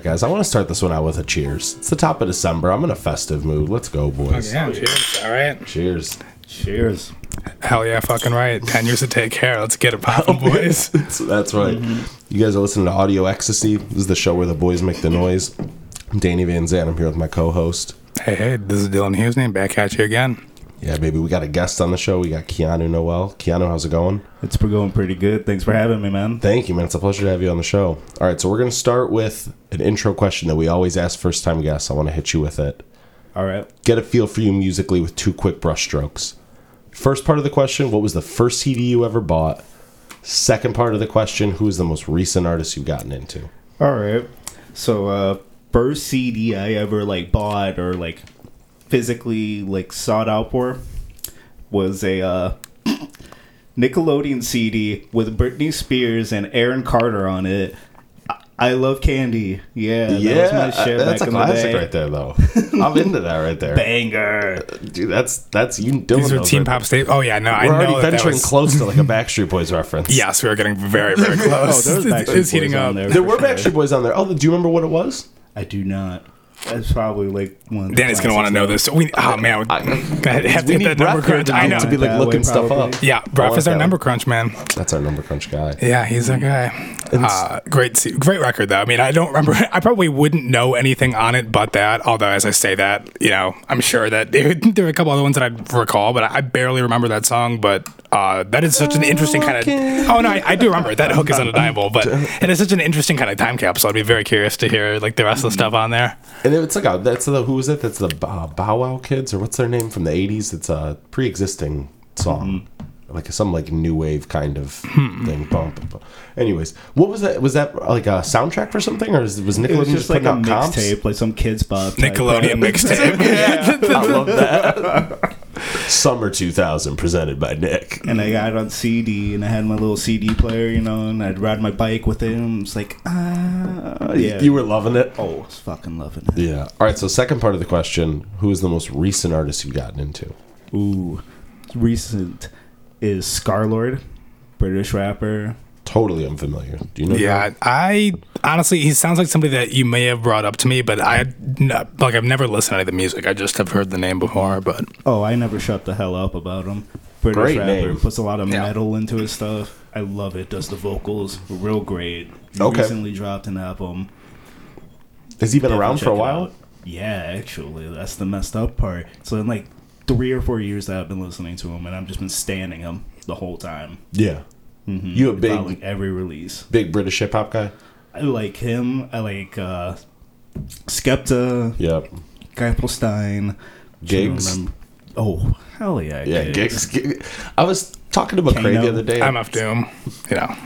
right, guys. I want to start this one out with a cheers. It's the top of December. I'm in a festive mood. Let's go, boys. Yeah, cheers. All right. Cheers. Cheers. Hell yeah, fucking right. 10 years to take care. Let's get it popping, boys. That's, right. Mm-hmm. You guys are listening to Audio Ecstasy. This is the show where the boys make the noise. I'm Danny Van Zandt. I'm here with my co-host. Hey, hey, this is Dylan Husney. Back at you again. Yeah, baby. We got a guest on the show. We got Keanu Noel. Keanu, how's it going? It's going pretty good. Thanks for having me, man. Thank you, man. It's a pleasure to have you on the show. All right, so we're going to start with an intro question that we always ask first time guests. I want to hit you with it. All right. Get a feel for you musically with two quick brushstrokes. First part of the question What was the first CD you ever bought? Second part of the question Who is the most recent artist you've gotten into? All right. So, uh, first CD I ever like bought or like physically like sought out for was a uh, Nickelodeon CD with Britney Spears and Aaron Carter on it. I- I love candy. Yeah, that was my shit that's back a in the classic day. right there, though. I'm into that right there. Banger. Dude, that's that's you doing These are those Team right Pop State. Oh, yeah, no, I We're know already that that venturing was- close to like a Backstreet Boys reference. Yes, we are getting very, very Oh, close. there's it's Backstreet it's heating Boys on up. there. There were sure. Backstreet Boys on there. Oh, do you remember what it was? I do not. That's probably like one. Danny's going to want to know classics, this. We, oh, man. I have We to need hit that number crunch. to, I be- know. to be like That looking stuff probably. up. Yeah, I Breath is our number one. crunch, man. That's our number crunch guy. Yeah, he's a guy. Uh, great, great record though. I mean, I don't remember. I probably wouldn't know anything on it but that. Although, as I say that, you know, I'm sure that there, there are a couple other ones that I recall, but I, I barely remember that song. But uh, that is such an interesting kind of. Oh no, I, I do remember that hook is undeniable, but it is such an interesting kind of time capsule. I'd be very curious to hear like the rest of the stuff on there. And it's like a, that's the who is it? That's the uh, Bow Wow Kids or what's their name from the '80s? It's a pre-existing song, like some like new wave kind of thing. Bum, bum, bum. Anyways, what was that? Was that like a soundtrack for something, or was, was Nickelodeon It was just just like a mixtape, like some kids pop. type Nickelodeon thing. mixtape. I love that. Summer 2000 presented by Nick. And I got it on CD, and I had my little CD player, you know, and I'd ride my bike with it. And it's like, ah, yeah. You were loving it. oh, I was fucking loving it. Yeah. All right. So second part of the question: Who is the most recent artist you've gotten into? Ooh, recent is Scarlxrd, British rapper. Totally unfamiliar. Do you know? Yeah, I honestly, he sounds like somebody that you may have brought up to me, but I like I've never listened to any of the music. I just have heard the name before. But Oh, I never shut the hell up about him. British Great rapper name. puts a lot of Yeah. metal into his stuff. I love it. Does the vocals real great. Okay. Recently dropped an album. Has he been Definitely around for a while? Yeah, actually, that's the messed up part. So in like three or four years that I've been listening to him, and I've just been standing him the whole time. Yeah. Mhm. You a big- About, like every release. Big British hip hop guy. I like him. I like uh Skepta, Yep. Kapelstein, Giggs? Oh hell yeah! Yeah. Giggs. Giggs. I was talking to McCray Kano. the other day. I'm off Doom. You know,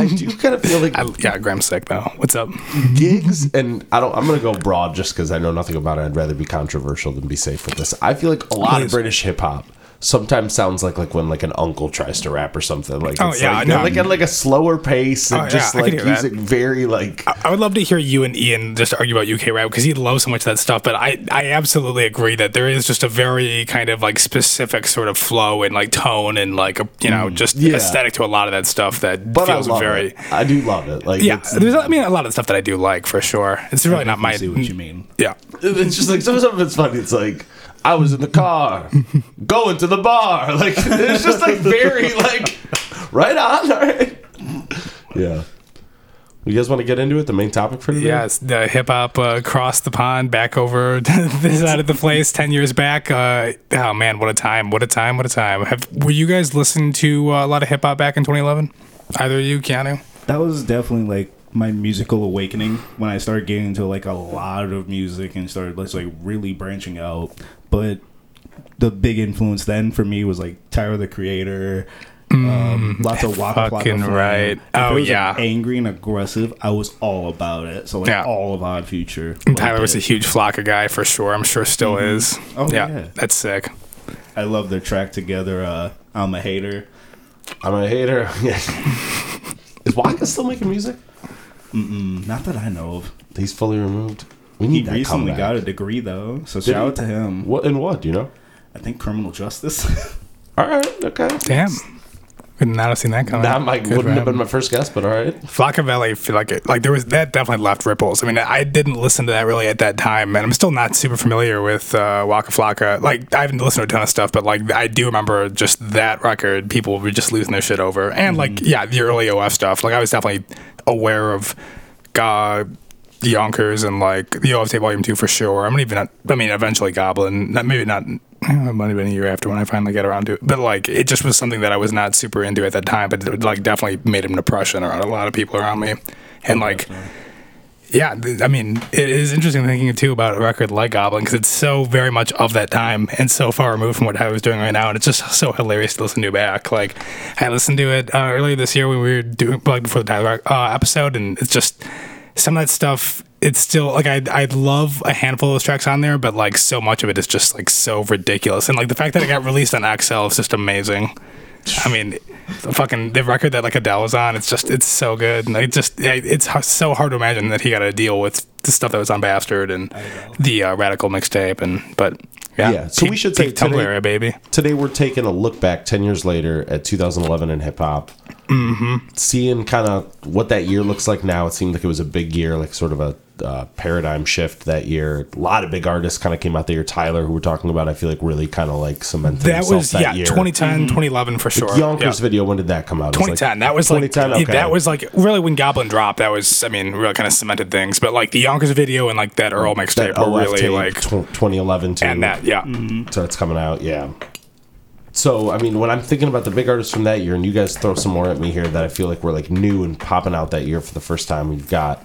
I do kind of feel like I, yeah, Graham's sick though. What's up? gigs, and I don't. I'm gonna go broad just because I know nothing about it. I'd rather be controversial than be safe with this. I feel like a lot of British hip hop sometimes sounds like like when like an uncle tries to rap or something. Like Oh, yeah, like, no. like at like a slower pace and Oh, just I can like using very like. I would love to hear you and Ian just argue about UK rap because he loves so much of that stuff. But I, I absolutely agree that there is just a very kind of like specific sort of flow and like tone and like a, you know mm, just yeah. aesthetic to a lot of that stuff that But feels love very. it. I do love it. Like Yeah, there's I mean a lot of stuff that I do like for sure. It's really not my. See what you mean. Yeah, it's just like some of it's funny. It's like I was in the car going to the bar. Like it's just like very like right on. All right. Yeah. You guys want to get into it? The main topic for today? yeah. It's the hip hop uh, across the pond, back over this side of the place, ten years back. Uh, oh man, what a time! What a time! What a time! Have were you guys listening to uh, a lot of hip hop back in 2011? Either of you, Keanu? That was definitely like my musical awakening when I started getting into like a lot of music and started like really branching out. But the big influence then for me was like Tyler the Creator. Um, lots of Waka Flocka fucking Flame. right. If Oh, it was, like, yeah. angry and aggressive. I was all about it. So like Yeah. all of Odd Future. Tyler was a it. huge Flocka guy for sure. I'm sure still is. Oh, yeah, yeah. that's sick. I love their track together. Uh, I'm a hater. I'm a hater. Yeah. Is Waka still making music? Mm-mm, not that I know of. He's fully removed. We He that recently comeback. got a degree though, so Did shout he? out to him. What and what? Do you know? I think criminal justice. All right. Okay. Damn. Would not have seen that coming. That might Good wouldn't have been my first guess, but all right. Flockavelli, feel like it, like there was that definitely left ripples. I mean, I didn't listen to that really at that time, and I'm still not super familiar with uh, Waka Flocka. Like I haven't listened to a ton of stuff, but like I do remember just that record, people were just losing their shit over, and like yeah, the early OF stuff. Like I was definitely aware of God. Yonkers and like the OFT Volume Two for sure. I'm even. I mean, eventually Goblin. Not, maybe not. It might have been a year after when I finally get around to it. But like, it just was something that I was not super into at that time. But it like definitely made him an impression around a lot of people around me. And like, yeah, th- I mean, it is interesting thinking too about a record like Goblin because it's so very much of that time and so far removed from what I was doing right now, and it's just so hilarious to listen to back. Like, I listened to it uh, earlier this year when we were doing like before the Tyler uh, episode, and it's just some of that stuff. It's still like I I love a handful of those tracks on there, but like so much of it is just like so ridiculous, and like the fact that it got released on XL is just amazing. I mean, the fucking the record that like Adele was on, it's just it's so good. And it just it's so hard to imagine that he got to deal with the stuff that was on Bastard and the uh, Radical mixtape and but yeah. Yeah, so we should say Tumblr today- era, baby. Today we're taking a look back 10 years later at 2011 in hip hop. Mm-hmm. Seeing kind of what that year looks like now. It seemed like it was a big year, like sort of a uh, paradigm shift that year. A lot of big artists kind of came out that year. Tyler, who we're talking about, I feel like really kind of like cemented That himself was that yeah, year. 2010, 2011 for sure. Yonkers Yeah. video, when did that come out? It was like 2010. that was like 2010, okay. that was like really when Goblin dropped. That was I mean really kind of cemented things. But like the Yonkers video and like that Earl mixtape that were OF really tape, like tw- 2011 too. and that yeah. So it's coming out, yeah. So I mean, when I'm thinking about the big artists from that year, and you guys throw some more at me here that I feel like were like new and popping out that year for the first time, we've got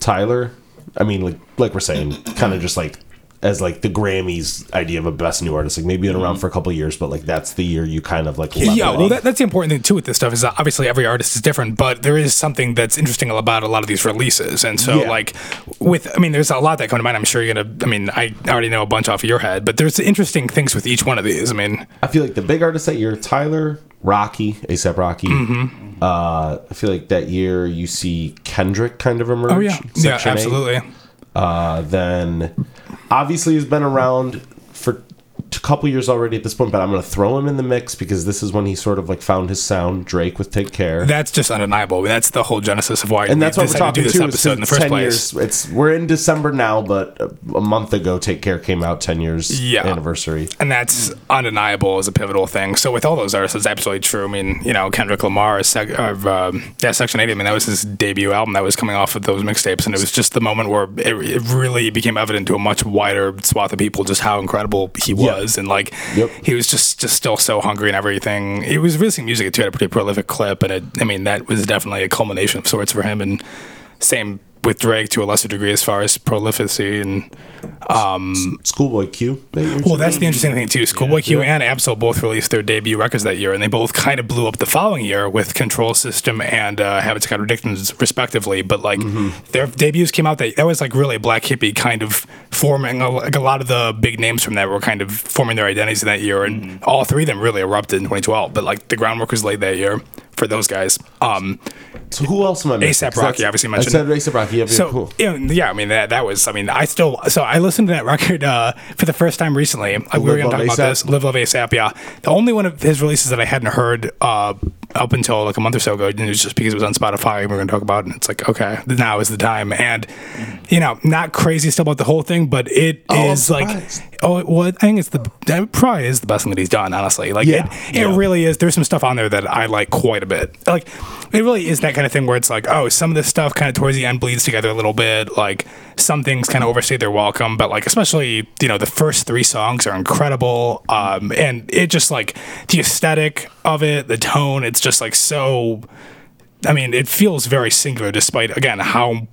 Tyler. I mean, like like we're saying, kind of just like as like the Grammys idea of a best new artist. Like maybe been around for a couple of years, but like that's the year you kind of like Yeah, well, that, that's the important thing too with this stuff is that obviously every artist is different, but there is something that's interesting about a lot of these releases. And so, Yeah. like, with I mean, there's a lot that come to mind. I'm sure you're gonna. I mean, I already know a bunch off of your head, but there's interesting things with each one of these. I mean, I feel like the big artists that year, Tyler, Rocky, ASAP Rocky. Mm-hmm. Uh, I feel like that year you see Kendrick kind of emerge. oh yeah, yeah, absolutely. Uh, then obviously he's been around a couple years already at this point, but I'm going to throw him in the mix because this is when he sort of like found his sound. Drake with "Take Care," That's just undeniable. That's the whole genesis of why and that's what we're talking to too. episode in the first 10 place. Years, it's we're in December now, but a, month ago, "Take Care" came out, ten years Yeah. anniversary. And that's undeniable as a pivotal thing. So with all those artists, it's absolutely true. I mean, you know, Kendrick Lamar, sec- of, um, yeah, Section 80. I mean, that was his debut album that was coming off of those mixtapes, and it was just the moment where it, it really became evident to a much wider swath of people just how incredible he was, and like Yep. he was just just still so hungry and everything. He was releasing music too had a pretty prolific clip, and it, I mean, that was definitely a culmination of sorts for him, and same with Drake to a lesser degree as far as prolificity and um, Schoolboy Q. well, that's the interesting thing too. Schoolboy Q and Ab-Soul both released their debut records that year, and they both kind of blew up the following year with Control System and uh, Habits of Contradictions, respectively. But like mm-hmm. their debuts came out that that was like really a Black Hippy kind of forming. A, like a lot of the big names from that were kind of forming their identities in that year, and mm-hmm. all three of them really erupted in 2012. But like the groundwork was laid that year for those guys. Um, So who else am I missing? 'Cause Rocky, obviously mentioned. I ASAP Rocky. Yeah, so cool. yeah, I mean that that was I mean I still so I listened to that record uh, for the first time recently. Uh, we were going to talk about this. Live Love ASAP. Yeah, the only one of his releases that I hadn't heard uh, up until like a month or so ago, and it was just because it was on Spotify. and We were going to talk about, it, and it's like okay, now is the time. And you know, not crazy still about the whole thing, but it is Oh, I'm like surprised. Oh well, I think it's the probably is the best thing that he's done. Honestly, like Yeah, it, it yeah. really is. There's some stuff on there that I like quite a bit. Like it really is that kind of thing where it's like, oh, some of this stuff kind of towards the end bleeds together a little bit. Like some things kind of overstay their welcome, but like especially you know the first three songs are incredible, um, and it just like the aesthetic of it, the tone, it's just like so. I mean, it feels very singular, despite again how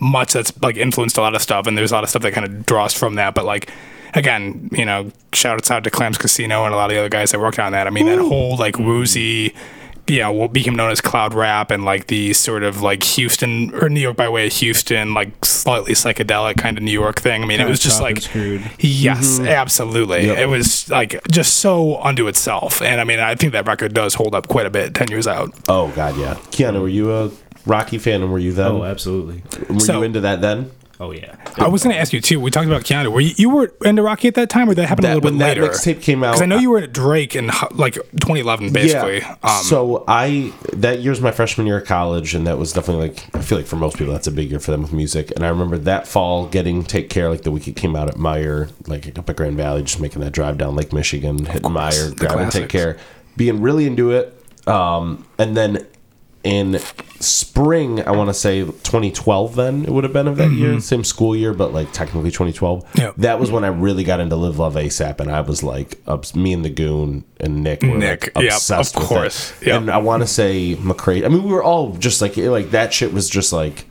much that's like influenced a lot of stuff, and there's a lot of stuff that kind of draws from that. But like, again, you know, shout outs out to Clams Casino and a lot of the other guys that worked on that. I mean, that whole like woozy, you know, what became known as cloud rap and like the sort of like Houston or New York by way of Houston, like slightly psychedelic kind of New York thing. I mean, it was just chopped and like, screwed. yes, mm-hmm. absolutely. Yep. It was like just so unto itself, and I mean, I think that record does hold up quite a bit ten years out. Oh God, yeah. Keanu, were you a Rocky fan, and were you then? Oh, absolutely. were So- you into that then? Oh yeah. I was going to ask you too. We talked about Keanu. Were you, you were into Rocky at that time, or that happened That- a little when bit that later? mixtape came out, because I know you were at Drake in like 2011, basically. Um, so I that year's my freshman year of college, and that was definitely like I feel like for most people that's a big year for them with music. And I remember that fall getting Take Care like the week it came out at Meijer, like up at Grand Valley, just making that drive down Lake Michigan, hitting Meijer, the grabbing Take. Care, being really into it. Um, and then in spring, I want to say 2012. Then it would have been of that year, same school year, but like technically 2012. Mm-hmm. Yep. That was when I really got into Live Love ASAP, and I was like, obs- me and the Goon and Nick were Nick, like yep, obsessed of with course, yep. And I want to say McCray. I mean, we were all just like like that. Shit was just like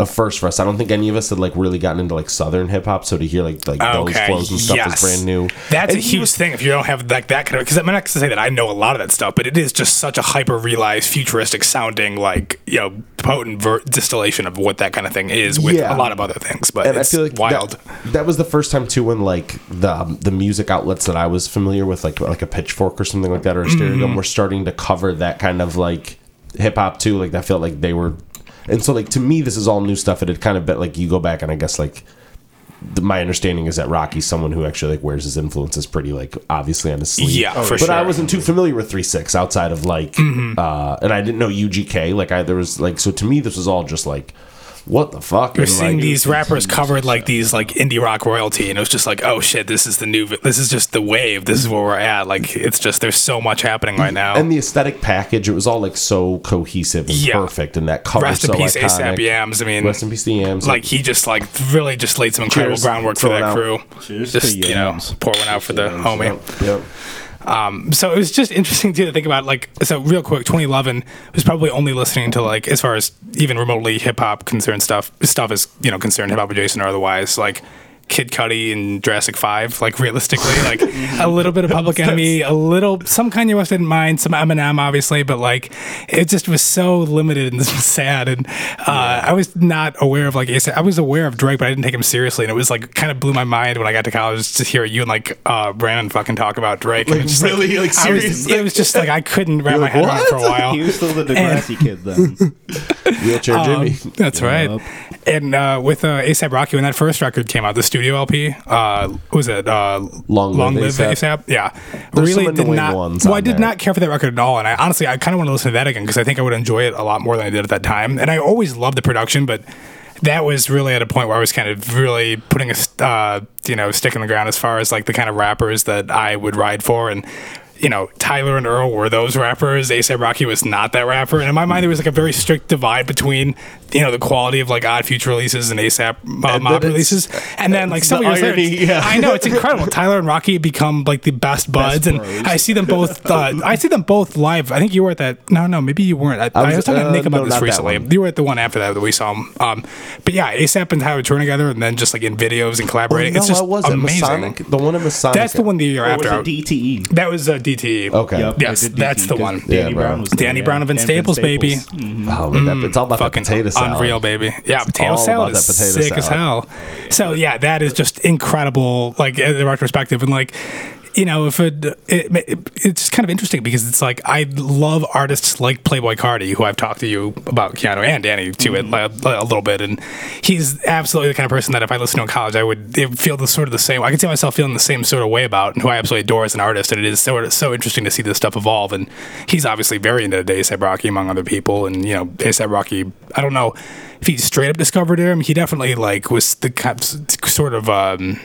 a first for us. I don't think any of us had like really gotten into like Southern hip hop, so to hear like like those Okay, flows and stuff yes. was brand new. That's And a huge was- thing if you don't have like that kind of. Because I'm not to say that I know a lot of that stuff, but it is just such a hyper realized, futuristic sounding, like you know, potent ver- distillation of what that kind of thing is with Yeah. a lot of other things. But and it's I feel like wild. That, that was the first time too when like the um, the music outlets that I was familiar with, like like a Pitchfork or something like that, or a Stereogum, Mm-hmm. were starting to cover that kind of like hip hop too. Like I felt like they were, and so like to me, this is all new stuff. It had kind of been like you go back and I guess like. The, my understanding is that Rocky's someone who actually like wears his influences pretty like obviously on his sleeve. Yeah, Oh, for but sure. I wasn't too familiar with Three Six outside of like, Mm-hmm. uh, and I didn't know UGK. Like I there was like so to me this was all just like, what the fuck? You're seeing like, these rappers covered like these like indie rock royalty, and it was just like, oh shit, this is the new, this is just the wave. This is where we're at. Like, it's just there's so much happening right now. and the aesthetic package it was all like so cohesive and Yeah. perfect and that cover Rest so in peace, iconic. ASAP Yams. I mean, rest in peace the yams like he just like really just laid some incredible Cheers. groundwork for Throw it that out. crew. Cheers just to you know, Yams. pour one out for the homie. yep, yep. Um, so it was just interesting to think about. Like, so real quick, 2011 was probably only listening to like as far as even remotely hip hop concerned stuff. Stuff is you know concerned hip hop adjacent or otherwise. Like Kid Cudi and Jurassic Five. Like realistically, like a little bit of Public Enemy, a little some Kanye West didn't mind, some Eminem obviously, but like it just was so limited and sad. And uh, I was not aware of like ASAP. I was aware of Drake, but I didn't take him seriously. And it was like kind of blew my mind when I got to college to hear you and like uh, Brandon fucking talk about Drake. And Like, it's just, really? Like, I was- seriously? it was just like I couldn't wrap my like, head around for a while. He was still the Degrassi kid then. wheelchair Um, Jimmy That's right. And uh, with uh, ASAP Rocky, when that first record came out, the studio LP, uh, was it uh, Long Live Live A$AP? ASAP? Yeah, There's really did not. well, I did there. not care for that record at all, and I honestly, I kind of want to listen to that again because I think I would enjoy it a lot more than I did at that time. And I always loved the production, but that was really at a point where I was kind of really putting a uh, you know stick in the ground as far as like the kind of rappers that I would ride for and. You know, Tyler and Earl were those rappers. ASAP Rocky was not that rapper. And in my mind, there was like a very strict divide between, you know, the quality of like Odd Future releases and ASAP uh, Mob releases. And then like it's some the years later, irony, yeah. I know it's incredible. Tyler and Rocky become like the best buds, and. I see them both. Uh, I see them both live. I think you were at that. No, no, maybe you weren't. I, I was, was- talking to uh, Nick about no, this recently. You were at the one after that that we saw them. Um, but yeah, ASAP and Tyler touring together, and then just like in videos and collaborating. no, it's just was amazing. Masonic the one in Masonic That's the one the year Or was it DTE? that was uh, DTE. okay Yep, Yes, I did that's the one. Danny Yeah. Brown was Danny there, Brown and Vince Staples, baby. oh, man, that- it's all about Fucking that potato salad unreal, baby. Yeah, potato all salad is potato sick as salad. hell. So yeah, that is just incredible. Like in retrospective, and like you know, if it, it, it it's kind of interesting because it's like I love artists like Playboi Carti, who I've talked to you about Keanu and Danny to it a, a little bit, and he's absolutely the kind of person that if I listened to in college, I would feel the sort of the same. I could see myself feeling the same sort of way about, and who I absolutely adore as an artist. And it is of so interesting to see this stuff evolve. And he's obviously very into ASAP Rocky among other people, and you know, ASAP Rocky. I don't know if he straight up discovered him. He definitely like was the sort of. Um,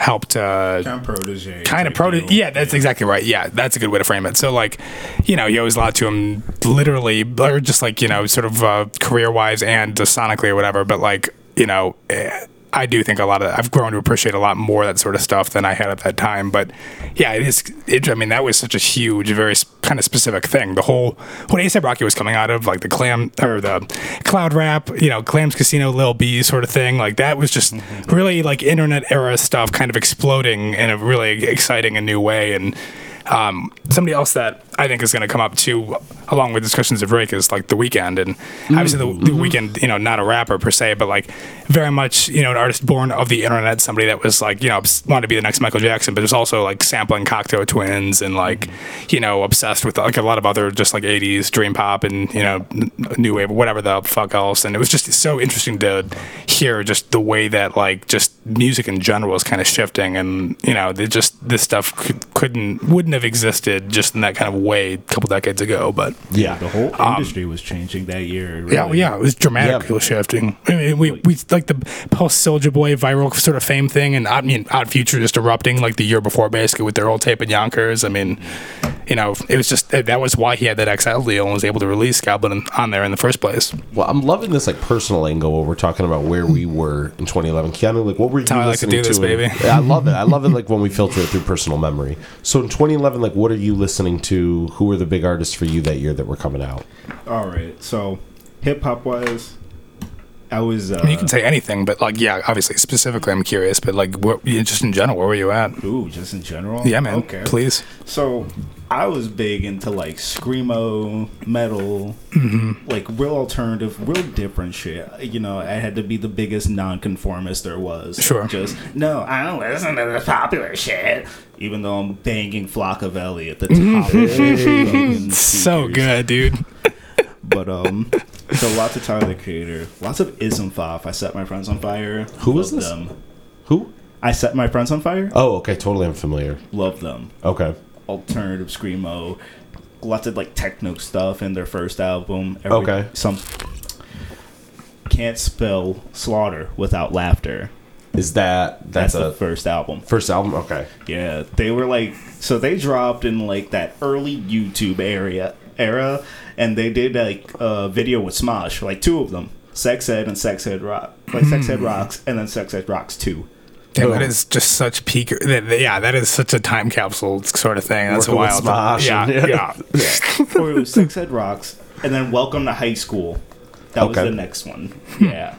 helped uh Kind of protege. kind of type pro deal. yeah that's exactly right yeah that's a good way to frame it so like you know he owes a lot to him literally or just like you know sort of uh, career wise and sonically or whatever but like you know eh, I do think a lot of I've grown to appreciate a lot more that sort of stuff than I had at that time. But yeah, it is. It, I mean, that was such a huge, very kind of specific thing. The whole what ASAP Rocky was coming out of, like the clam or the cloud rap, you know, clams casino, Lil B sort of thing. Like that was just really like internet era stuff, kind of exploding in a really exciting and new way. And um, somebody else that I think is going to come up too, along with discussions of Drake, is like the Weeknd, and obviously the, the mm-hmm. Weeknd, you know, not a rapper per se, but like very much, you know, an artist born of the internet, somebody that was like, you know, wanted to be the next Michael Jackson, but was also like sampling Cocteau Twins and like, mm-hmm. you know, obsessed with like a lot of other just like '80s dream pop and you know, new wave, whatever the fuck else, and it was just so interesting to hear just the way that like just music in general is kind of shifting, and you know, they just this stuff could, couldn't wouldn't have existed just in that kind of way a couple decades ago, but. Yeah. The whole industry was changing that year. Um, Yeah, well, really. yeah, it was dramatically Yeah. shifting. I mean, we, we like the post Soulja Boy viral sort of fame thing, and I mean, Odd Future just erupting like the year before, basically with their old tape at Yonkers. I mean, you know, it was just that was why he had that XL deal and was able to release Goblin on there in the first place. Well, I'm loving this like personal angle where we're talking about where we were in 2011. Keanu, like, what were you how I like to listening do this, baby. Yeah, I love it. I love it. Like when we filter it through personal memory. So in 2011, like, what are you listening to? Who were the big artists for you that year that were coming out? All right. So, hip hop wise, I was. Uh, I mean, you can say anything, but like, yeah, obviously, specifically, I'm curious, but like, what, just in general, where were you at? Ooh, just in general. Yeah, man. Okay. Please. So, I was big into like screamo, metal, Mm-hmm. like real alternative, real different shit. You know, I had to be the biggest nonconformist there was. Sure. Just no, I don't listen to the popular shit. Even though I'm banging Flockavelli at the top. of the So good, dude. But um, so lots of Tyler the Creator, lots of Ism Foff. I set my friends on fire. Who was this? Them. Who? I set my friends on fire. Oh, okay. Totally unfamiliar. Love them. Okay. Alternative screamo, lots of like techno stuff in their first album. Okay. Some can't spell slaughter without laughter. Is that That's, that's, the first album. first album? Okay. Yeah, they were like so they dropped in like that early YouTube area era, and they did like a video with Smosh, like two of them, Sex Ed and Sex Ed Rock, like Sex Ed hmm. Rocks, and then Sex Ed Rocks two. Damn, that Boom. is just such peak. That, that- yeah, that is such a time capsule sort of thing. That's Working wild. Smosh yeah, and- yeah. or it was Sex Ed Rocks, and then Welcome to High School. That was the next one. Yeah,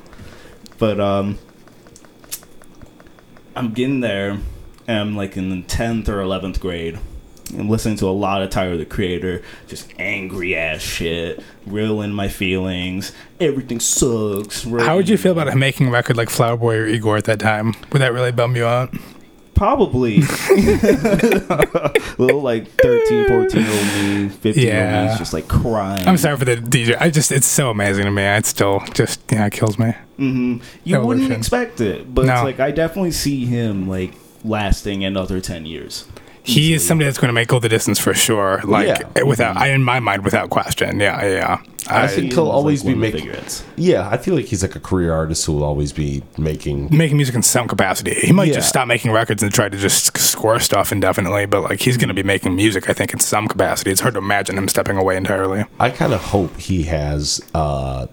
but um, I'm getting there, and I'm like in the tenth or eleventh grade. I'm listening to a lot of Tyler the Creator, just angry ass shit, real in my feelings. Everything sucks. How would you feel about him making a record like Flower Boy or Igor at that time? Would that really bum you out? Probably. little like 13, 14 year old me, 15 year old me Yeah. just like crying. I'm sorry for the DJ. I just, it's so amazing to me. It still just, yeah, it kills me. hmm You wouldn't expect it, but No. it's like I definitely see him like lasting another 10 years. He is somebody that's going to make all the distance for sure. Like Yeah. without, I in my mind, without question. Yeah, yeah. I I, think He he'll always like, be one of the making. Yeah, I feel like he's like a career artist who will always be making. making music in some capacity. He might Yeah. just stop making records and try to just score stuff indefinitely, but like he's going to be making music, I think, in some capacity. It's hard to imagine him stepping away entirely. I kind of hope he has uh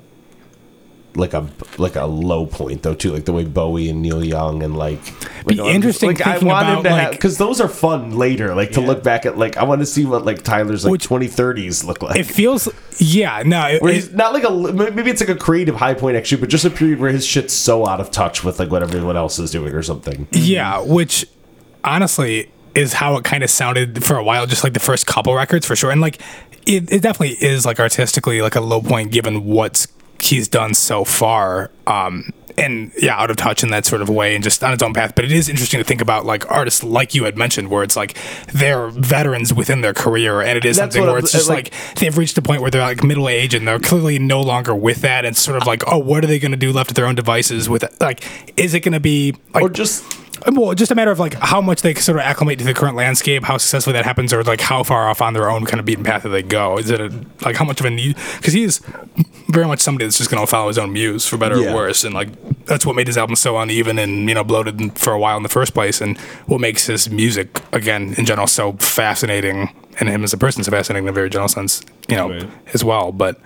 like a like a low point though too, like the way Bowie and Neil Young and like. Be like, interesting Like I thinking want him about, to have like- because those are fun later. Like to Yeah. look back at like I want to see what like Tyler's like Which- 2030s look like. It feels, yeah, no, it, where it- he's not like a maybe it's like a creative high point actually, but just a period where his shit's so out of touch with like what everyone else is doing or something. yeah, which honestly is how it kind of sounded for a while, just like the first couple records for sure. And like it, it definitely is like artistically like a low point given what's he's done so far. Um, and yeah, out of touch in that sort of way and just on its own path. But it is interesting to think about like artists like you had mentioned, where it's like they're veterans within their career, and it is That's something where it's just like- like, they've reached a point where they're like middle age and they're clearly no longer with that. And sort of like, oh, what are they going to do left at their own devices with it? Like, is it going to be like Or just well, just a matter of like how much they sort of acclimate to the current landscape, how successfully that happens, or like how far off on their own kind of beaten path that they go. Is it a, like how much of a need? Because he is very much somebody that's just going to follow his own muse for better Yeah. or worse, and like that's what made his album so uneven and you know bloated for a while in the first place, and what makes his music again in general so fascinating, and him as a person so fascinating in a very general sense, you know, Right. as well. But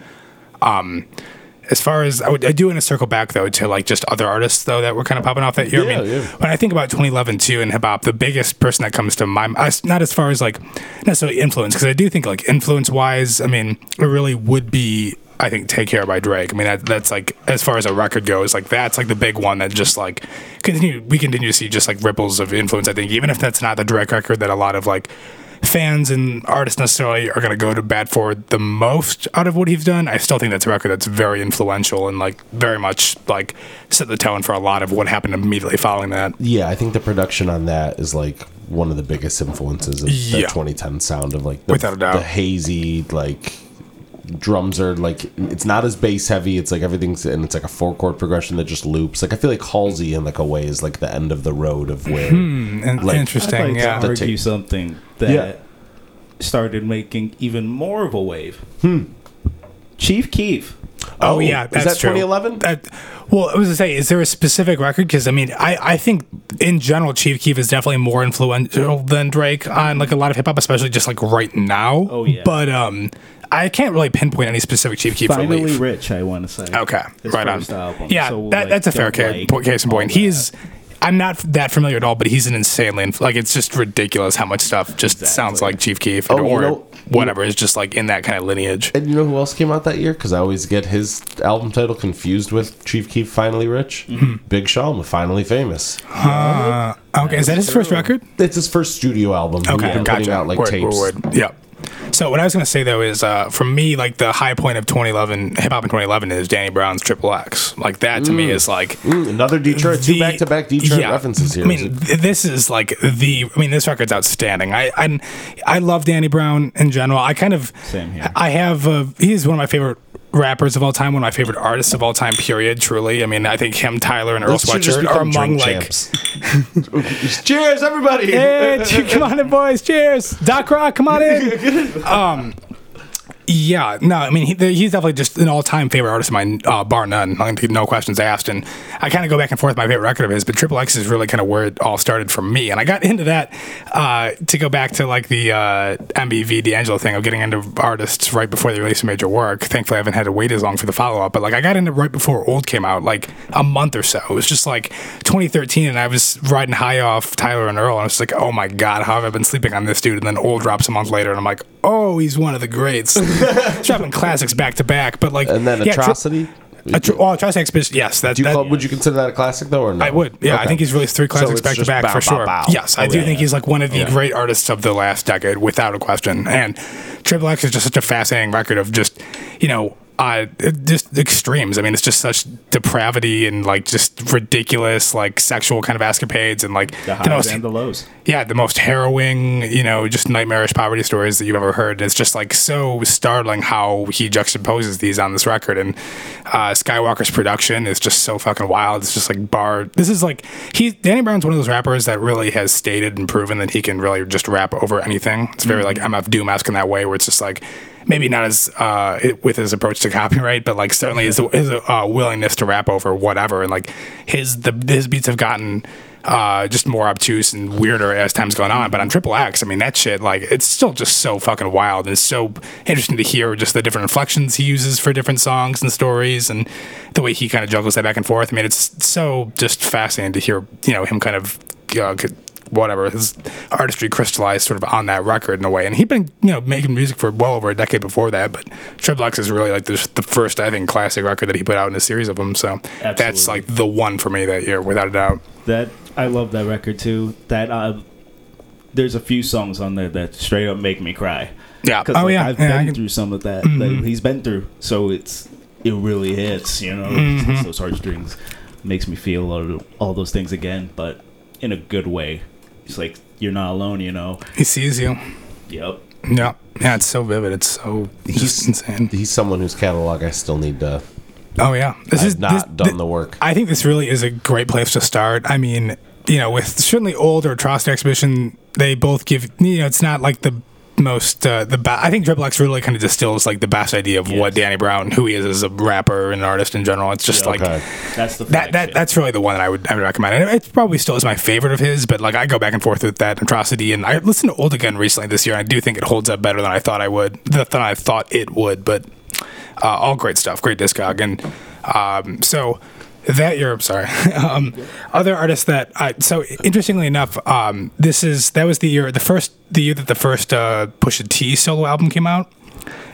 um, as far as I, would, I do want to circle back though to like just other artists though that were kind of popping off that year. Yeah, I mean, yeah. when I think about 2011 too in hip hop, the biggest person that comes to mind, as- not as far as like necessarily influence, because I do think like influence wise, I mean, it really would be. I think "Take Care" by Drake. I mean, that, that's like as far as a record goes, like that's like the big one that just like continue. We continue to see just like ripples of influence. I think even if that's not the direct record that a lot of like fans and artists necessarily are going to go to bat for the most out of what he's done. I still think that's a record that's very influential and like very much like set the tone for a lot of what happened immediately following that. Yeah, I think the production on that is like one of the biggest influences of the 2010 sound of like the, Without a doubt. the hazy like drums are like it's not as bass heavy. It's like everything's and it's like a four chord progression that just loops. Like I feel like Halsey in like a way is like the end of the road of where And Like- interesting, I'd like yeah. to The argue tape. something that Yeah. started making even more of a wave. Hmm. Chief Keef. Oh, Oh, yeah, is that's that true. 2011? That, well, I was gonna say, is there a specific record? Because I mean, I, I think in general, Chief Keef is definitely more influential than Drake on like a lot of hip hop, especially just like right now. Oh, yeah. But um, I can't really pinpoint any specific Chief Keef Finally relief. Rich, I want to say. Okay, His right on. album. Yeah, So, that, like, that's a fair case, like case in all point. that. He's. I'm not that familiar at all, but he's an insanely inf- like it's just ridiculous how much stuff just sounds like Chief Keef Oh, you or know- whatever is just like in that kind of lineage. And you know who else came out that year? Because I always get his album title confused with Chief Keef Finally Rich. Mm-hmm. Big Sean with Finally Famous. Uh, okay, is that his first record? It's his first studio album. Okay, He's been gotcha. putting out like Word, tapes. word, word. Yeah. So what I was going to say though is, uh, for me, like the high point of 2011 hip hop in 2011 is Danny Brown's Triple X. Like that to me is like Mm, another Detroit, two back to back Detroit yeah. references here. I mean, th- this is like the. I mean, this record's outstanding. I I, I love Danny Brown in general. I kind of. Same here. I have. Uh, he's one of my favorite rappers of all time. One of my favorite artists of all time. Period. Truly. I mean, I think him, Tyler, and Earl Those should Sweatshirt are among drink like. Cheers, everybody! Hey, come on in, boys. Cheers. Doc Rock, come on in. Um, yeah, no, I mean, he, he's definitely just an all time favorite artist of mine, uh, bar none. No questions asked. And I kind of go back and forth my favorite record of his, but Triple X is really kind of where it all started for me. And I got into that uh, to go back to like the uh, MBV D'Angelo thing of getting into artists right before they release a major work. Thankfully, I haven't had to wait as long for the follow up, but like I got into right before Old came out, like a month or so. It was just like 2013, and I was riding high off Tyler and Earl, and I was like, oh my God, how have I been sleeping on this dude? And then Old drops a month later, and I'm like, oh, he's one of the greats. dropping classics back to back, but like, And then yeah, Atrocity. Atro- oh, well, Atrocity Expedition, yes, that, you that call, would you consider that a classic though, or no? I would. Yeah, I think he's released three classics it's back to back for bow, sure. bow. Yes, I do Okay. think he's like one of the great artists of the last decade, without a question. And Triple X is just such a fascinating record of just, you know, uh, just extremes. I mean, it's just such depravity and like just ridiculous, like sexual kind of escapades and like The the highs most and the lows. yeah, the most harrowing, you know, just nightmarish poverty stories that you've ever heard. It's just like so startling how he juxtaposes these on this record. And uh, Skywlkr's production is just so fucking wild. It's just like bar. This is like he Danny Brown's one of those rappers that really has stated and proven that he can really just rap over anything. It's very like MF Doom esque in that way, where it's just like maybe not as uh, it, with his approach to copyright, but like certainly his his uh, willingness to rap over whatever. And like his the his beats have gotten uh, just more obtuse and weirder as time's gone on. But on Triple X, I mean, that shit, like, it's still just so fucking wild. And it's so interesting to hear just the different inflections he uses for different songs and stories and the way he kind of juggles that back and forth. I mean, it's so just fascinating to hear, you know, him kind of, uh, whatever, his artistry crystallized sort of on that record in a way. And he'd been, you know, making music for well over a decade before that. But Triple X is really like the, the first, I think, classic record that he put out in a series of them. So that's like the one for me that year, without a doubt. That I love that record too. That uh, there's a few songs on there that straight up make me cry. Yeah. 'Cause, Oh, like, yeah. I've Yeah, been can- Mm-hmm. through some of that that he's been through, so it's it really hits. You know, Mm-hmm. Those heartstrings makes me feel all, all those things again, but in a good way. It's like you're not alone. You know. He sees you. Yep. Yeah, yeah, it's so vivid. It's so just insane. He's someone whose catalog I still need to. Oh yeah, this I've is not this, done thi- the work. I think this really is a great place to start. I mean, you know, with certainly old or Atrocity Exhibition, they both give. You know, it's not like the most uh, the. Ba- I think Triple X really kind of distills like the best idea of what Danny Brown, who he is as a rapper and an artist in general. It's just like. Okay. That's the That, that that's really the one that I would I would recommend. And it probably still is my favorite of his, but like I go back and forth with that atrocity. And I listened to Old again recently this year, and I do think it holds up better than I thought I would, than I thought it would. But uh, all great stuff, great discog, and um, so that year. I'm sorry. um, other artists that I so interestingly enough, um, this is that was the year the first the year that the first uh, Pusha T solo album came out.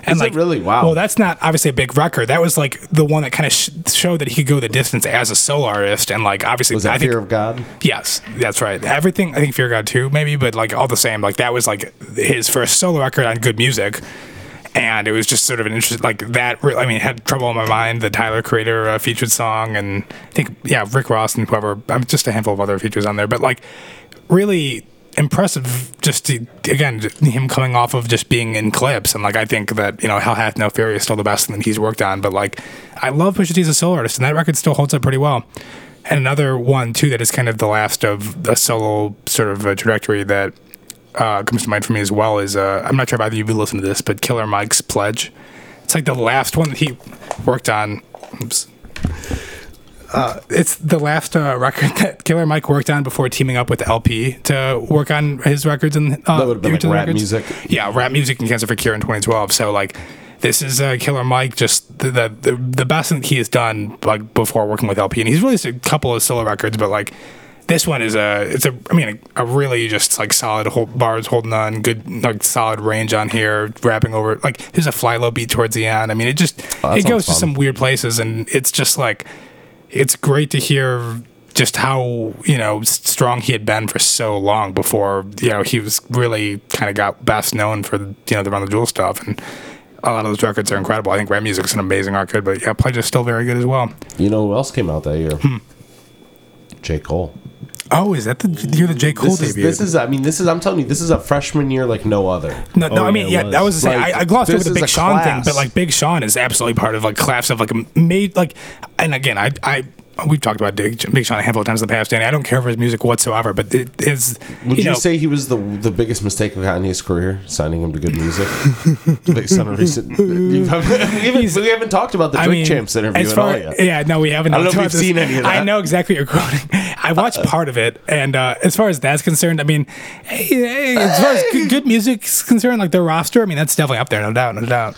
And Is it really? Wow. Well, that's not obviously a big record. That was like the one that kind of sh- showed that he could go the distance as a solo artist, and like obviously, Was that I think Fear of God? Yes, that's right. Everything I think Fear of God too, maybe, but like all the same, like that was like his first solo record on good music. And it was just sort of an interest, like that. I mean, had trouble in my mind. The Tyler Creator uh, featured song, and I think yeah, Rick Ross and whoever. Um, just a handful of other features on there, but like really impressive. Just to, again, him coming off of just being in Clipse, and like I think that you know Hell Hath No Fury is still the best thing that he's worked on. But like, I love Pusha T as a solo artist, and that record still holds up pretty well. And another one too that is kind of the last of the solo sort of uh, trajectory that uh, comes to mind for me as well is uh, I'm not sure if either of you have listened to this, but Killer Mike's Pledge. It's like the last one that he worked on. Oops. Uh, it's the last uh, record that Killer Mike worked on before teaming up with El-P to work on his records and uh, That would've been like rap records. music. Yeah, rap music and Cancer for Cure in 2012. So like, this is uh, Killer Mike, just the, the the the best thing he has done like before working with El-P, and he's released a couple of solo records, but like. This one is a, it's a, I mean, a, a really just like solid hold, bars holding on, good, like solid range on here, rapping over, like there's a FlyLo beat towards the end. I mean, it just, Oh, it goes sounds to some weird places and it's just like, it's great to hear just how you know strong he had been for so long before you know he was really kind of got best known for you know the Run the Jewel stuff and a lot of those records are incredible. I think Rap Music's an amazing record, but yeah, Pledge is still very good as well. You know who else came out that year? Hmm. J. Cole. Oh, is that the year the J Cole This is, debuted? this is, I mean, this is, I'm telling you, this is a freshman year like no other. No, no, Oh, I mean, yeah, yeah, it that was. was the same. Like, I, I glossed over the Big Sean thing, but like Big Sean is absolutely part of like class of like made like, and again, I, I, we've talked about Big, Big Sean a handful of times in the past, and I don't care for his music whatsoever, but it is. Would you, know, say he was the the biggest mistake of Kanye's career, signing him to good music? Based on recent, we, haven't, we haven't talked about the I Drake mean, Champs interview as at all yet. Yeah, no, we haven't. I don't know if about seen any of that. I know exactly what you're quoting. I watched part of it, and uh, as far as that's concerned, I mean, hey, hey, as far as good, good music's concerned, like the roster, I mean, that's definitely up there, no doubt, no doubt.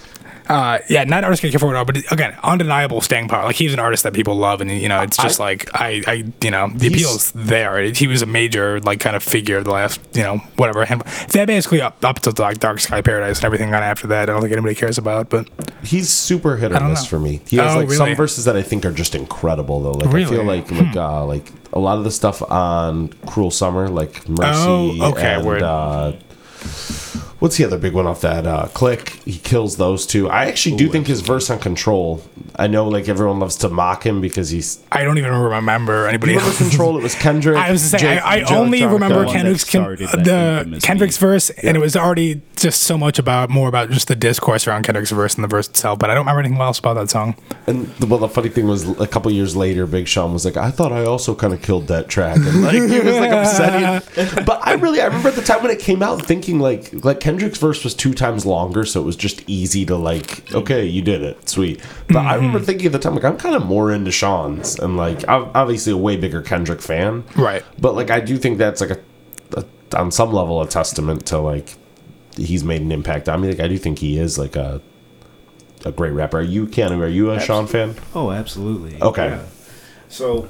Uh, yeah, not artist can care for it all, but again, undeniable staying power. Like he's an artist that people love, and you know, it's just I- like I, I, you know, the appeal's there. He was a major like kind of figure of the last, you know, whatever. And that basically up up to like Dark Sky Paradise and everything on after that. I don't think anybody cares about, but He's super hit or miss know. for me. He has Oh, like really? some verses that I think are just incredible though. Like I Really? Hmm. feel like like uh, like a lot of the stuff on Cruel Summer, like Mercy. Oh, okay, and, uh, what's the other big one off that? Uh, Click. He kills those two. I actually do think his verse on Control. I know like everyone loves to mock him because he's. I don't even remember anybody. Remember. Control? It was Kendrick. I was saying, Jake- I, I only Electronica. remember Kendrick's con- started that the Kendrick's beat. verse, and it was already just so much about more about just the discourse around Kendrick's verse and the verse itself. But I don't remember anything else about that song. And the, well, the funny thing was, a couple years later, Big Sean was like, "I thought I also kind of killed that track," and like he was like upsetting. But I really, I remember at the time when it came out, thinking like, like Kendrick's verse was two times longer, so it was just easy to like, okay, you did it, sweet. But I mm-hmm. remember thinking at the time, like, I'm kind of more into Sean's, and like, I'm obviously a way bigger Kendrick fan, Right. But like, I do think that's like a, a on some level a testament to like he's made an impact. I mean, like, I do think he is like a a great rapper. Are you can Are you a Sean fan? Oh, absolutely. Okay. So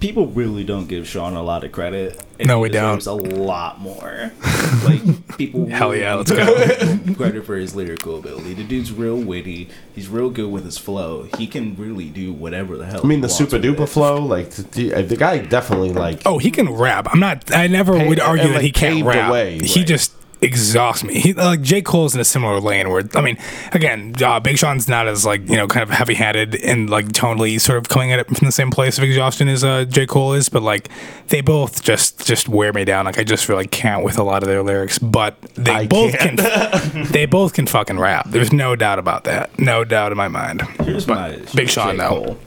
people really don't give Sean a lot of credit. And No, he we don't. deserves A lot more. like people. Hell yeah, let's go. Credit for his lyrical ability. The dude's real witty. He's real good with his flow. He can really do whatever the hell. I mean, he the super duper it. flow, like the, uh, the guy definitely like. Oh, he can rap. I'm not. I never Pa- would argue and, that like, he can't paved the rap. way, he right. just exhausts me. He, like J Cole's in a similar lane where I mean, again, uh, Big Sean's not as like you know kind of heavy handed and like tonally sort of coming at it from the same place of exhaustion as uh, J Cole is, but like they both just just wear me down. Like I just really can't with a lot of their lyrics, but they I both can. can. they both can fucking rap. There's no doubt about that. No doubt in my mind. Here's But my Big Sean J. though. Cole.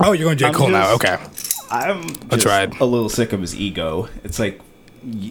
Oh, you're going J I'm Cole now. Okay. I'm just ride. a little sick of his ego. It's like y-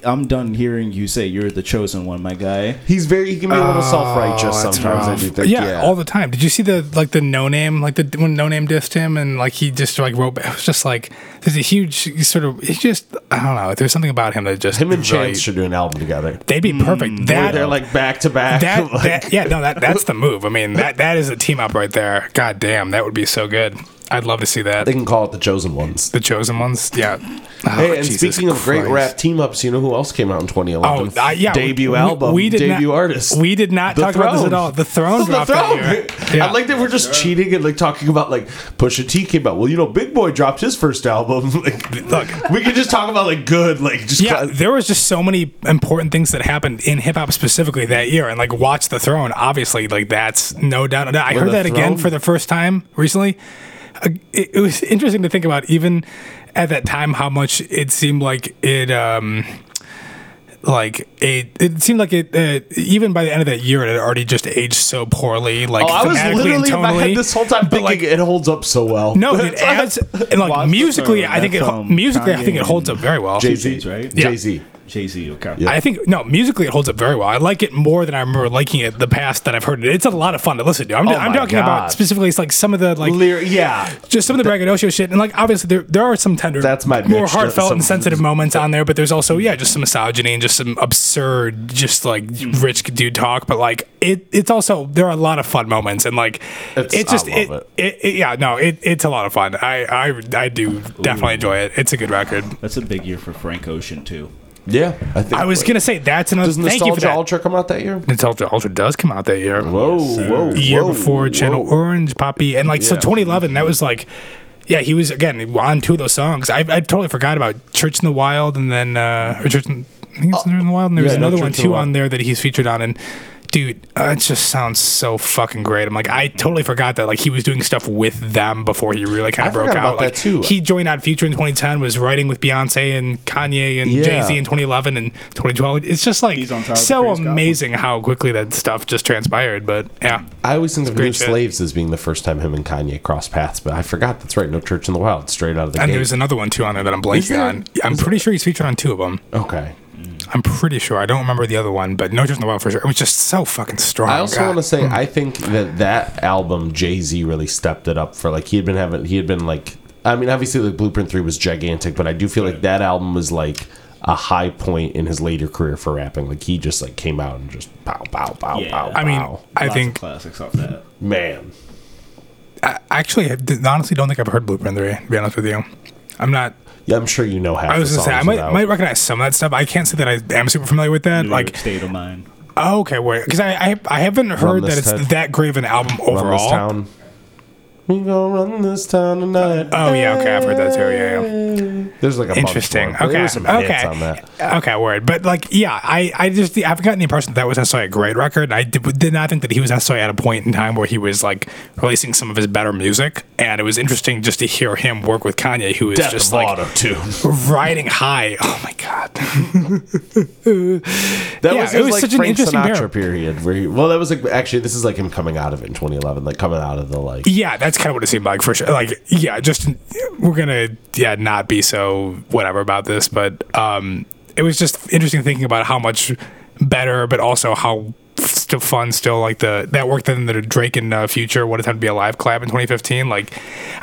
I'm done hearing you say you're the chosen one, my guy. He's very. He can be a little self righteous Oh, sometimes. I do think. yeah, Yeah, all the time. Did you see the like the Noname like the when Noname dissed him and like he just like wrote? It was just like there's a huge sort of. It's just I don't know. There's something about him that just him and really- Chance should do an album together. They'd be perfect. Where that they're like back to back. that, that yeah no that that's the move. I mean that that is a team up right there. God damn, that would be so good. I'd love to see that. They can call it the Chosen Ones. The chosen ones, yeah. Oh, Hey, and Jesus speaking of great rap team ups, you know who else came out in 2011? Oh, uh, yeah. debut we, album, We did debut not, artist. We did not The talk about this at all. The throne The dropped Throne. Yeah. I like that we're just cheating and like talking about like Pusha T came out. Well, you know, Big Boi dropped his first album. like, Look. we could just talk about like good, like just yeah, cla- there was just so many important things that happened in hip hop specifically that year, and like Watch the Throne, obviously, like that's no doubt. I heard the that again for the first time recently. Uh, It, it was interesting to think about, even at that time, how much it seemed like it. um like it, it seemed like it. Uh, even by the end of that year, it had already just aged so poorly. Like Oh, I was literally in my head this whole time thinking like, it holds up so well. no, it adds and like musically. I think it that's, ho- um, musically. I think it holds up very well. Jay Jay-Z, Z, right? Yeah. Jay Z. Jay Z. Okay. Yeah. I think no musically it holds up very well. I like it more than I remember liking it the past that I've heard it. It's a lot of fun to listen to. I'm, Oh I'm talking God. about specifically it's like some of the like Lyr- yeah, just some of the braggadocio shit and like obviously there there are some tender That's my more bitch, heartfelt some- and sensitive moments on there, but there's also yeah just some misogyny and just some absurd just like mm. rich dude talk. But like it it's also there are a lot of fun moments and like It's- it's just I it, love it. It, yeah no it, it's a lot of fun. I I I do definitely enjoy it. It's a good record. That's a big year for Frank Ocean too. Yeah. I think I was gonna say that's another. Does Thank you for Nostalgia that. Ultra come out that year? Nostalgia Ultra does come out that year. Whoa, whoa, year whoa, before Channel whoa. Orange, Poppy, and like so Yeah. 2011. That was like, yeah, he was again on two of those songs. I, I totally forgot about Church in the Wild, and then uh, or Church in, I think it's Church in the Wild, and there was yeah, no, another one Church in the too Wild. on there that he's featured on, and. Dude, uh, it just sounds so fucking great. I'm like, I totally forgot that like he was doing stuff with them before he really kind of broke forgot out. about that, Like too. he joined Odd Future in 2010, was writing with Beyonce and Kanye and Yeah. Jay Z in 2011 and 2012. It's just like He's on top of so Chris Goblin. amazing how quickly that stuff just transpired. But yeah, I always think of New. Slaves as being the first time him and Kanye crossed paths, but I forgot that's right. No Church in the Wild, straight out of the And gate. there's another one too on there that I'm blanking on. I'm pretty sure he's featured on two of them. okay. I'm pretty sure. I don't remember the other one, but No Church in the Wild for sure. It was just so fucking strong. I also want to say hmm. I think that that album Jay Z really stepped it up for like he had been having he had been like I mean obviously like Blueprint Three was gigantic, but I do feel like that album was like a high point in his later career for rapping. Like he just like came out and just pow pow pow Yeah. pow. I mean, pow. I Lots of think classics off that. man, I actually I honestly don't think I've heard Blueprint Three. To be honest with you, I'm not. Yeah, I'm sure you know half. I was gonna say I might, without- might recognize some of that stuff. I can't say that I am super familiar with that. New like, State of Mind. oh, okay, wait, because I, I I haven't heard that it's town. that great of an album Run this overall. town. We gonna run this town tonight. Oh yeah, okay, I've heard that too. Yeah, yeah. There's like a Interesting. more, Okay. There were some okay. hits on that. Okay. Word. But like, yeah, I, I just I've gotten the impression that that was necessarily a great record. I did, did not think that he was necessarily at a point in time where he was like releasing some of his better music, and it was interesting just to hear him work with Kanye, who is Death just like tune. riding high. Oh my god. That Yeah, was his was like such an Frank interesting Sinatra period where he, well that was like actually this is like him coming out of it in 2011 like coming out of the like Yeah, that's kind of what it seemed like for sure. Like, yeah, just we're gonna yeah not be so whatever about this, but um, it was just interesting thinking about how much better, but also how still fun still like the that work that in the Drake and uh, Future What a Time to Be Alive collab in 2015. Like,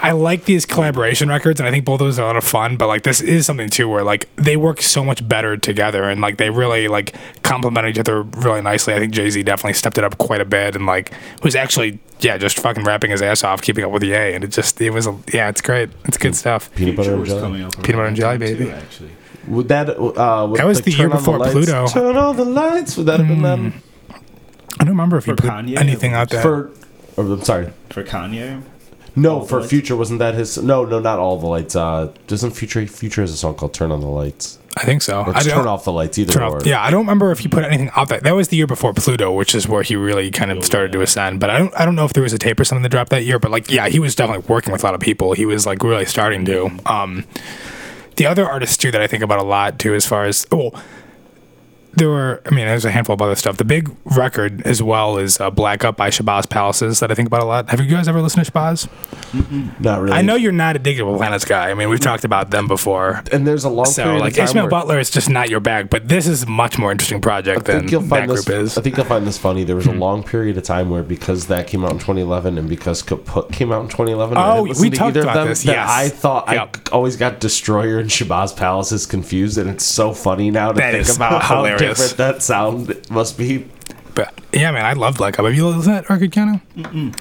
I like these collaboration records, and I think both of those are a lot of fun. But like, this is something too where like they work so much better together, and like they really like complement each other really nicely. I think Jay Z definitely stepped it up quite a bit, and like was actually yeah just fucking rapping his ass off, keeping up with the A, and it just it was a, yeah it's great, it's good stuff. peanut butter and jelly. Peanut butter and jelly, around that time, baby. too, actually. Would that uh would, That was like, the year Turn on before Lights- Pluto. Turn on the lights. Would that have been then I don't remember if he put Kanye? anything out there. for? Or, I'm sorry. For Kanye, No, All for Future wasn't that his? No, no, not all the lights. Uh, doesn't Future Future has a song called "Turn on the Lights" I think so. or I "Turn off the lights"? Either Turn or. off- Yeah, I don't remember if he put anything out there. That was the year before Pluto, which is where he really kind of started to ascend. But I don't, I don't know if there was a tape or something that dropped that year. But like, yeah, he was definitely working with a lot of people. He was like really starting to. Um, the other artists too that I think about a lot too, as far as well, there were. I mean, there's a handful of other stuff. The big record as well is uh, Black Up by Shabazz Palaces that I think about a lot. Have you guys ever listened to Shabazz? Not really. I know you're not a Digable Planets guy. I mean, we've talked about them before. And there's a long So period like of time Ishmael Butler is just not your bag, but this is a much more interesting project I than think you'll that find group is. Hmm. I think you'll find this funny. There was a long period of time where because that came out in 2011 and because Kaputt came out in 2011, I Oh, we talked about them, this, yes. I thought Yep. I always got Destroyer and Shabazz Palaces confused, and it's so funny now to That think about how hilarious. Different that sound must be. But yeah, man, I love Black Up. Have you listened to that record, Keanu?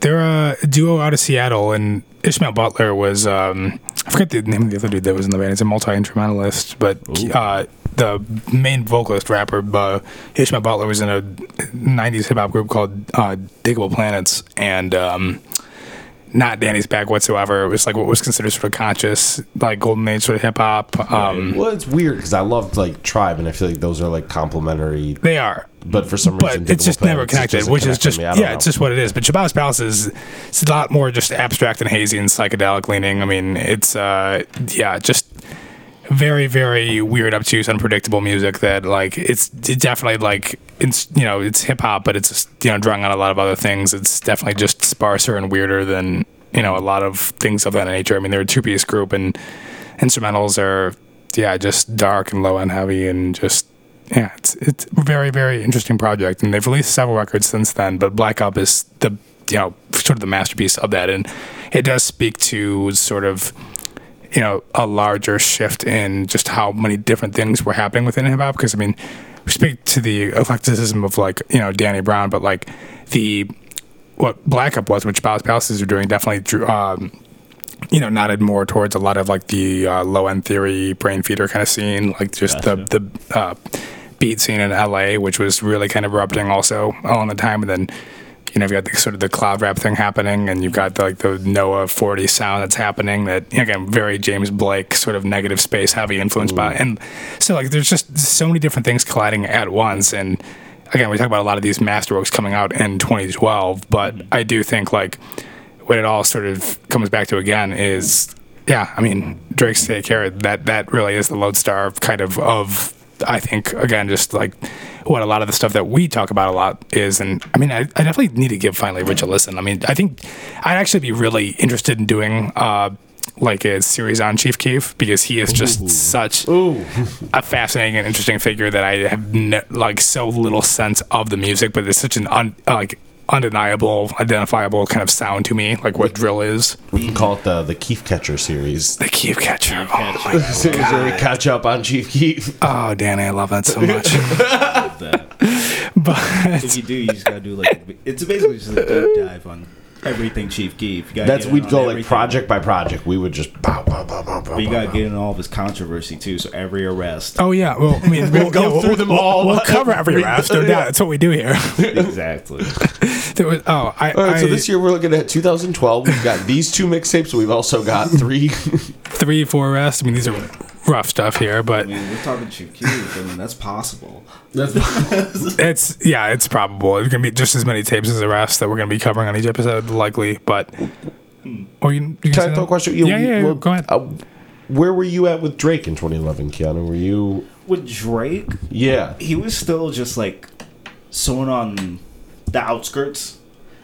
They're a duo out of Seattle, and Ishmael Butler was um, I forget the name of the other dude that was in the band. He's a multi instrumentalist, but uh, the main vocalist rapper uh, Ishmael Butler was in a '90s hip hop group called uh, Digable Planets, and um, not Danny's bag whatsoever. It was like what was considered sort of conscious, like golden age sort of hip hop. Um, Well, it's weird because I loved like Tribe, and I feel like those are like complementary. They are. But for some but reason, it's just never connected, which is just. Yeah, know. it's just what it is. But Shabazz Palace is it's a lot more just abstract and hazy and psychedelic leaning. I mean, it's uh yeah, just very very weird, obtuse, unpredictable music that like it's it definitely like it's you know it's hip hop, but it's you know drawing on a lot of other things. It's definitely just sparser and weirder than you know a lot of things of that nature. I mean, they're a two piece group and instrumentals are yeah just dark and low end heavy and just yeah it's it's very very interesting project and they've released several records since then but black up is the you know sort of the masterpiece of that and it does speak to sort of you know a larger shift in just how many different things were happening within hip hop because I mean we speak to the eclecticism of like you know Danny Brown but like the what Black Up was, Shabazz Palaces are doing, definitely drew, um, you know, nodded more towards a lot of like the uh, low end theory, Brainfeeder kind of scene, like just the the uh, beat scene in LA, which was really kind of erupting also all in the time. And then, you know, you've got the sort of the cloud rap thing happening, and you've got the, like the Noah 40 sound that's happening that, again, very James Blake, sort of negative space heavy influenced by. And so, like, there's just so many different things colliding at once. And, again, we talk about a lot of these masterworks coming out in 2012, but mm-hmm. I do think like what it all sort of comes back to again is, yeah, I mean, Drake's Take Care, that, that really is the lodestar kind of, of, I think, again, just like what a lot of the stuff that we talk about a lot is. And I mean, I, I definitely need to give Finally Rich a listen. I mean, I think I'd actually be really interested in doing, uh, like a series on Chief Keef because he is just such a fascinating and interesting figure that I have ne- like so little sense of the music, but it's such an un- uh, like undeniable, identifiable kind of sound to me, like what drill is. We can call it the the Keef Catcher series. The Keef Catcher. Oh, my Series where we catch up on Chief Keef. oh, Danny, I love that so much. That. but If you do, you just gotta do like it's basically just a deep dive on everything Chief Keef. That's we'd on go like project by project. We would just bow, bow, bow, bow, bow, But you gotta get in all of his controversy too. So every arrest, oh yeah, well, I mean, we'll go yeah, we'll- through them we'll- all. We'll cover every rap. No doubt. That's what we do here. exactly. There was, oh, I, All right, so this year we're looking at 2012. We've got these two mixtapes. We've also got three. three, arrests. I mean, these are rough stuff here, but I but mean, we're talking Chief Keef. I mean, that's possible. That's it's yeah, it's probable. It's gonna be just as many tapes as the rest that we're gonna be covering on each episode, likely. But or you, you Can I throw a question? You- Yeah, yeah, yeah, well, go ahead. uh, where were you at with Drake in 2011, Keanu? Were you? With Drake, Yeah. he was still just like someone on the outskirts.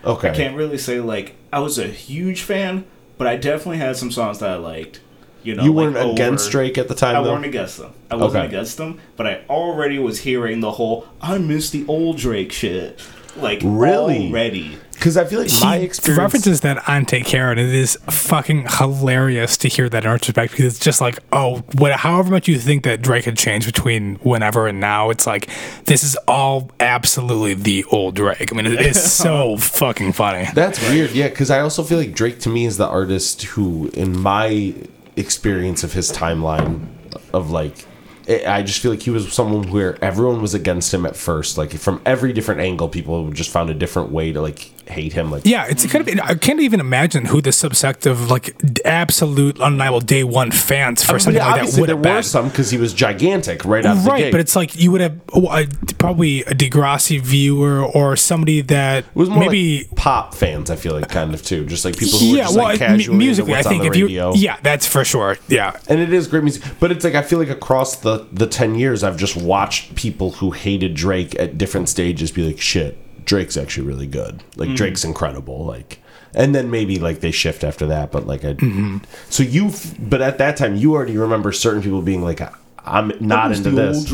Okay. I can't really say like I was a huge fan, but I definitely had some songs that I liked. You know, you like weren't against Over- Drake at the time, I though. weren't against them. I wasn't Okay. against them, but I already was hearing the whole "I miss the old Drake" shit. Like Really? already. Because I feel like my he experience. references that on Take Care, and it is fucking hilarious to hear that in retrospect because it's just like, oh, what, however much you think that Drake had changed between whenever and now, it's like this is all absolutely the old Drake. I mean, it is so fucking funny. That's weird, yeah. Because I also feel like Drake to me is the artist who, in my experience of his timeline, of like, I just feel like he was someone where everyone was against him at first. Like from every different angle, people just found a different way to like hate him. Like Yeah, it's kind of. I can't even imagine who the subsect of like absolute undeniable day one fans for I mean, something like that would there have were been. some because he was gigantic right out Right, but it's like you would have oh, uh, probably a Degrassi viewer or somebody that it was more maybe like pop fans. I feel like kind of too, just like people who were yeah, just well, like casually into musically, I think if you yeah, that's for sure. Yeah, and it is great music but it's like i feel like across the the 10 years i've just watched people who hated drake at different stages be like shit drake's actually really good. Like mm. drake's incredible like and then maybe like they shift after that but like i mm-hmm. so you but at that time you already remember certain people being like i'm not into this.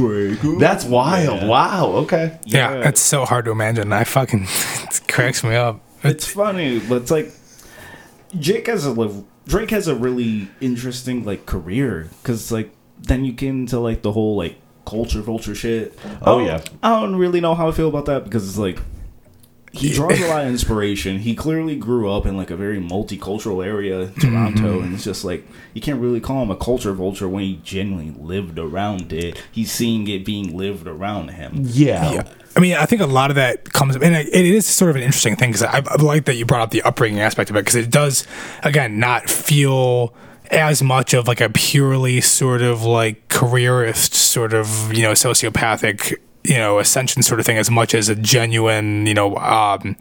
that's wild. Wow. Okay. Yeah, Yeah. it's so hard to imagine. I fucking it cracks me up. It's funny, but it's like Jake has a li- Drake has a really interesting like career. Because like then you get into like the whole like culture vulture shit. Oh, I yeah. I don't really know how I feel about that because it's like he draws a lot of inspiration. He clearly grew up in like a very multicultural area, Toronto, Mm-hmm. and it's just like you can't really call him a culture vulture when he genuinely lived around it. He's seeing it being lived around him. Yeah. Yeah. I mean, I think a lot of that comes, and it it is sort of an interesting thing because I, I like that you brought up the upbringing aspect of it because it does, again, not feel as much of like a purely sort of like careerist sort of you know sociopathic you know ascension sort of thing as much as a genuine you know um,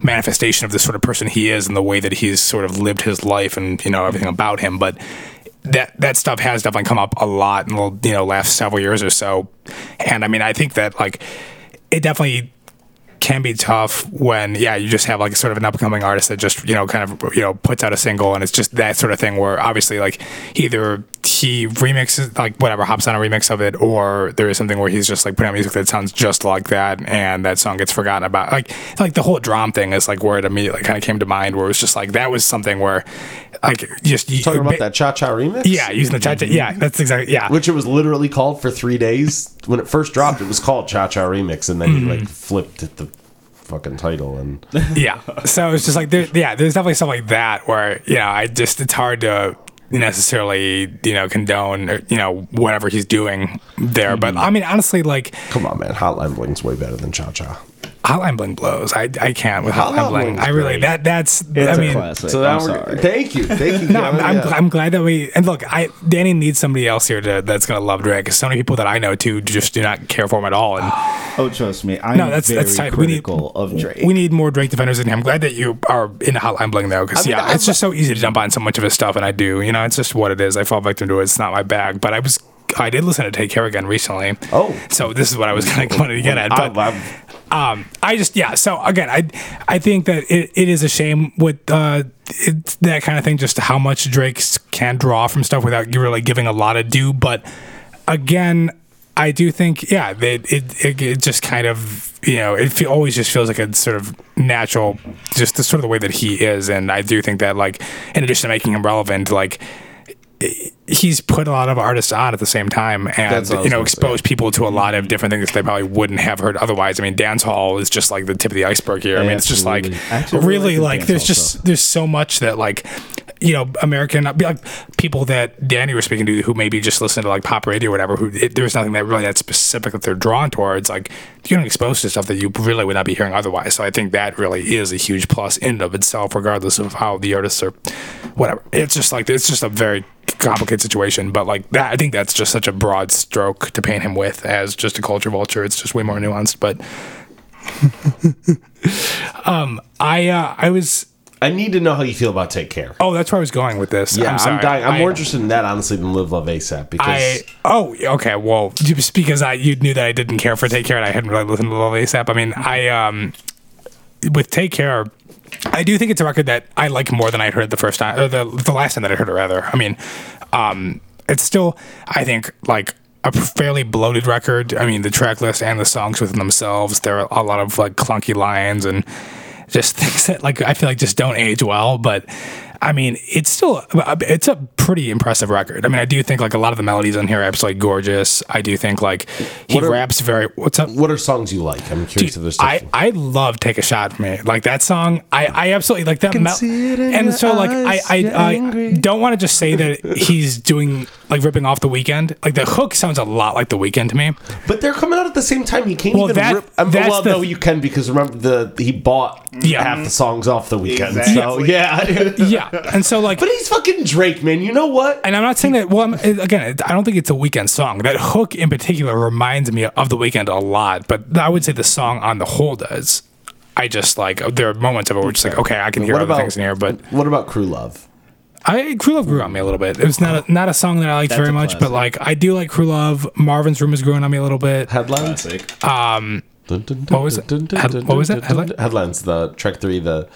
manifestation of the sort of person he is and the way that he's sort of lived his life and you know everything about him. But that that stuff has definitely come up a lot in the you know last several years or so. And i mean i think that like it definitely can be tough when yeah you just have like sort of an upcoming artist that just you know kind of you know puts out a single and it's just that sort of thing where obviously like either he remixes like whatever hops on a remix of it or there is something where he's just like putting out music that sounds just like that and that song gets forgotten about like like the whole drum thing is like where it immediately kind of came to mind where it was just like that was something where like just you, Talking about that cha cha remix? yeah using the cha cha. yeah that's exactly yeah Which it was literally called for three days. When it first dropped, it was called Cha Cha Remix, and then he mm-hmm. like flipped it the fucking title. And yeah. So it's just like there, yeah, there's definitely stuff like that where you know I just it's hard to necessarily you know condone or, you know whatever he's doing there. Mm-hmm. But I mean honestly, like come on, man, Hotline Bling's way better than Cha Cha. Hotline Bling blows. I I can't with Hotline Hotline Bling. I really great. that that's It's I a mean. classic. So I'm now we're sorry. thank you, thank you. No, I'm, Gavin, I'm, yeah. I'm glad that we and look. I Danny needs somebody else here to that's gonna love Drake. Because so many people that I know too just do not care for him at all. And Oh, trust me, I'm No, that's- very that's tight. We need- critical of Drake. we need more Drake defenders in here. I'm glad that you are in Hotline Bling though, because I mean, yeah, I've- it's just so easy to jump on so much of his stuff, and I do. You know, it's just what it is. I fall victim to it. It's not my bag, but I was. I did listen to Take Care again recently. Oh. so this is what I was kind of oh, wanting to get at. I- But I'm- um, I just yeah. So again, I I think that it, it is a shame with uh it, that kind of thing, just how much Drake can draw from stuff without really giving a lot of due. But again, I do think yeah, that it, it it just kind of you know it fe- always just feels like a sort of natural, just the sort of the way that he is, and I do think that like in addition to making him relevant, like he's put a lot of artists on at the same time and That's what I was you know exposed people to a lot of different things that they probably wouldn't have heard otherwise. I mean, dance hall is just like the tip of the iceberg here. I mean, it's just like really like the like there's just stuff. there's so much that like you know American like people that Danny was speaking to who maybe just listen to like pop radio or whatever. Who it, there's nothing that really that specific that they're drawn towards. Like you're exposed to stuff that you really would not be hearing otherwise. So I think that really is a huge plus in and of itself, regardless of how the artists are, whatever. It's just like it's just a very complicated situation, but like that, I think that's just such a broad stroke to paint him with as just a culture vulture. It's just way more nuanced. But um, I uh, I was I need to know how you feel about Take Care. oh, that's where I was going with this. yeah, I'm, I'm, dying. I'm I- more interested in that honestly than Live Love ASAP because I oh okay well just because I you knew that I didn't care for Take Care and I hadn't really listened to Live Love ASAP. I mean I um with Take Care. I do think it's a record that I like more than I heard the first time, or the the last time that I heard it. Rather, I mean, um, it's still I think like a fairly bloated record. I mean, the track list and the songs within themselves, there are a lot of like clunky lines and just things that like I feel like just don't age well. But I mean, it's still it's a pretty impressive record. I mean, I do think like a lot of the melodies on here are absolutely gorgeous. I do think like he are- raps very. What's up? what are songs you like? I'm curious if there's stuff. I, I love take a shot for me like that song I, I absolutely like that mel- see it in and so like I I, I don't want to just say that he's doing like ripping off the Weeknd like the hook sounds a lot like the Weeknd to me but they're coming out at the same time. You can't Well, even that- rip. Um, that's well, the- no, you can because remember the he bought Yeah. half the songs off the Weeknd. So Exactly. yeah. yeah and so like but he's fucking Drake, man. You know what? and I'm not saying that. Well, I'm, again, I don't think it's a Weeknd song. That hook in particular reminds me of the Weeknd a lot, but I would say the song on the whole does. I just like there are moments of it where it's like, okay, I can hear What other about things in here, but what about Crew Love? I Crew Love grew on me a little bit. It was not a, not a song that I liked That's very much, but like I do like Crew Love. Marvin's Room is growing on me a little bit. Headlines. Um, classic. What what was it? Head- what was it? Headline? Headlines. The track three. The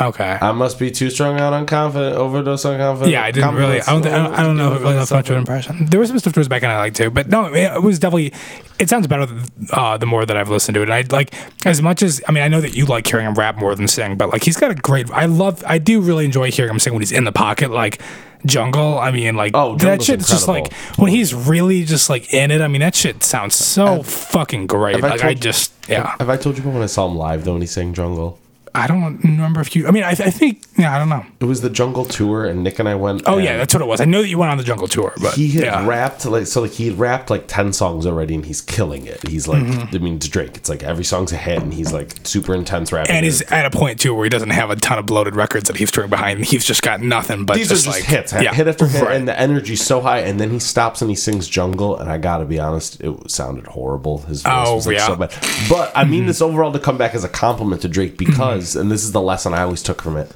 Okay. I must be too strung out on confident, overdose on confident. yeah, I didn't really. I don't. Think, I don't, I don't know if it really left much of an impression. There was some stuff towards back end I liked too, but no, it, was definitely. It sounds better uh, the more that I've listened to it. And I like as much as I mean I know that you like hearing him rap more than sing, but like he's got a great. I love. I do really enjoy hearing him sing when he's in the pocket, like jungle. I mean, like Oh, that shit is just like when he's really just like in it. I mean, that shit sounds so fucking great. have I Like told I just yeah. Have I told you about when I saw him live though when he sang Jungle? I don't remember if you. I mean, I, I think yeah. I don't know. It was the Jungle tour, and Nick and I went. Oh yeah, that's what it was. I know that you went on the jungle tour, but He had yeah. rapped like so like he had rapped like ten songs already, and he's killing it. He's like, Mm-hmm. I mean, to Drake, it's like every song's a hit, and he's like super intense rapping. and he's at a point too where he doesn't have a ton of bloated records that he's touring behind. He's just got nothing but these are just, just like hits, yeah, hit after hit, right. and the energy's so high. And then he stops and he sings "Jungle," and I gotta be honest, it sounded horrible. His voice Oh, was like yeah. so bad. But I mean this overall to come back as a compliment to Drake because, and this is the lesson I always took from it.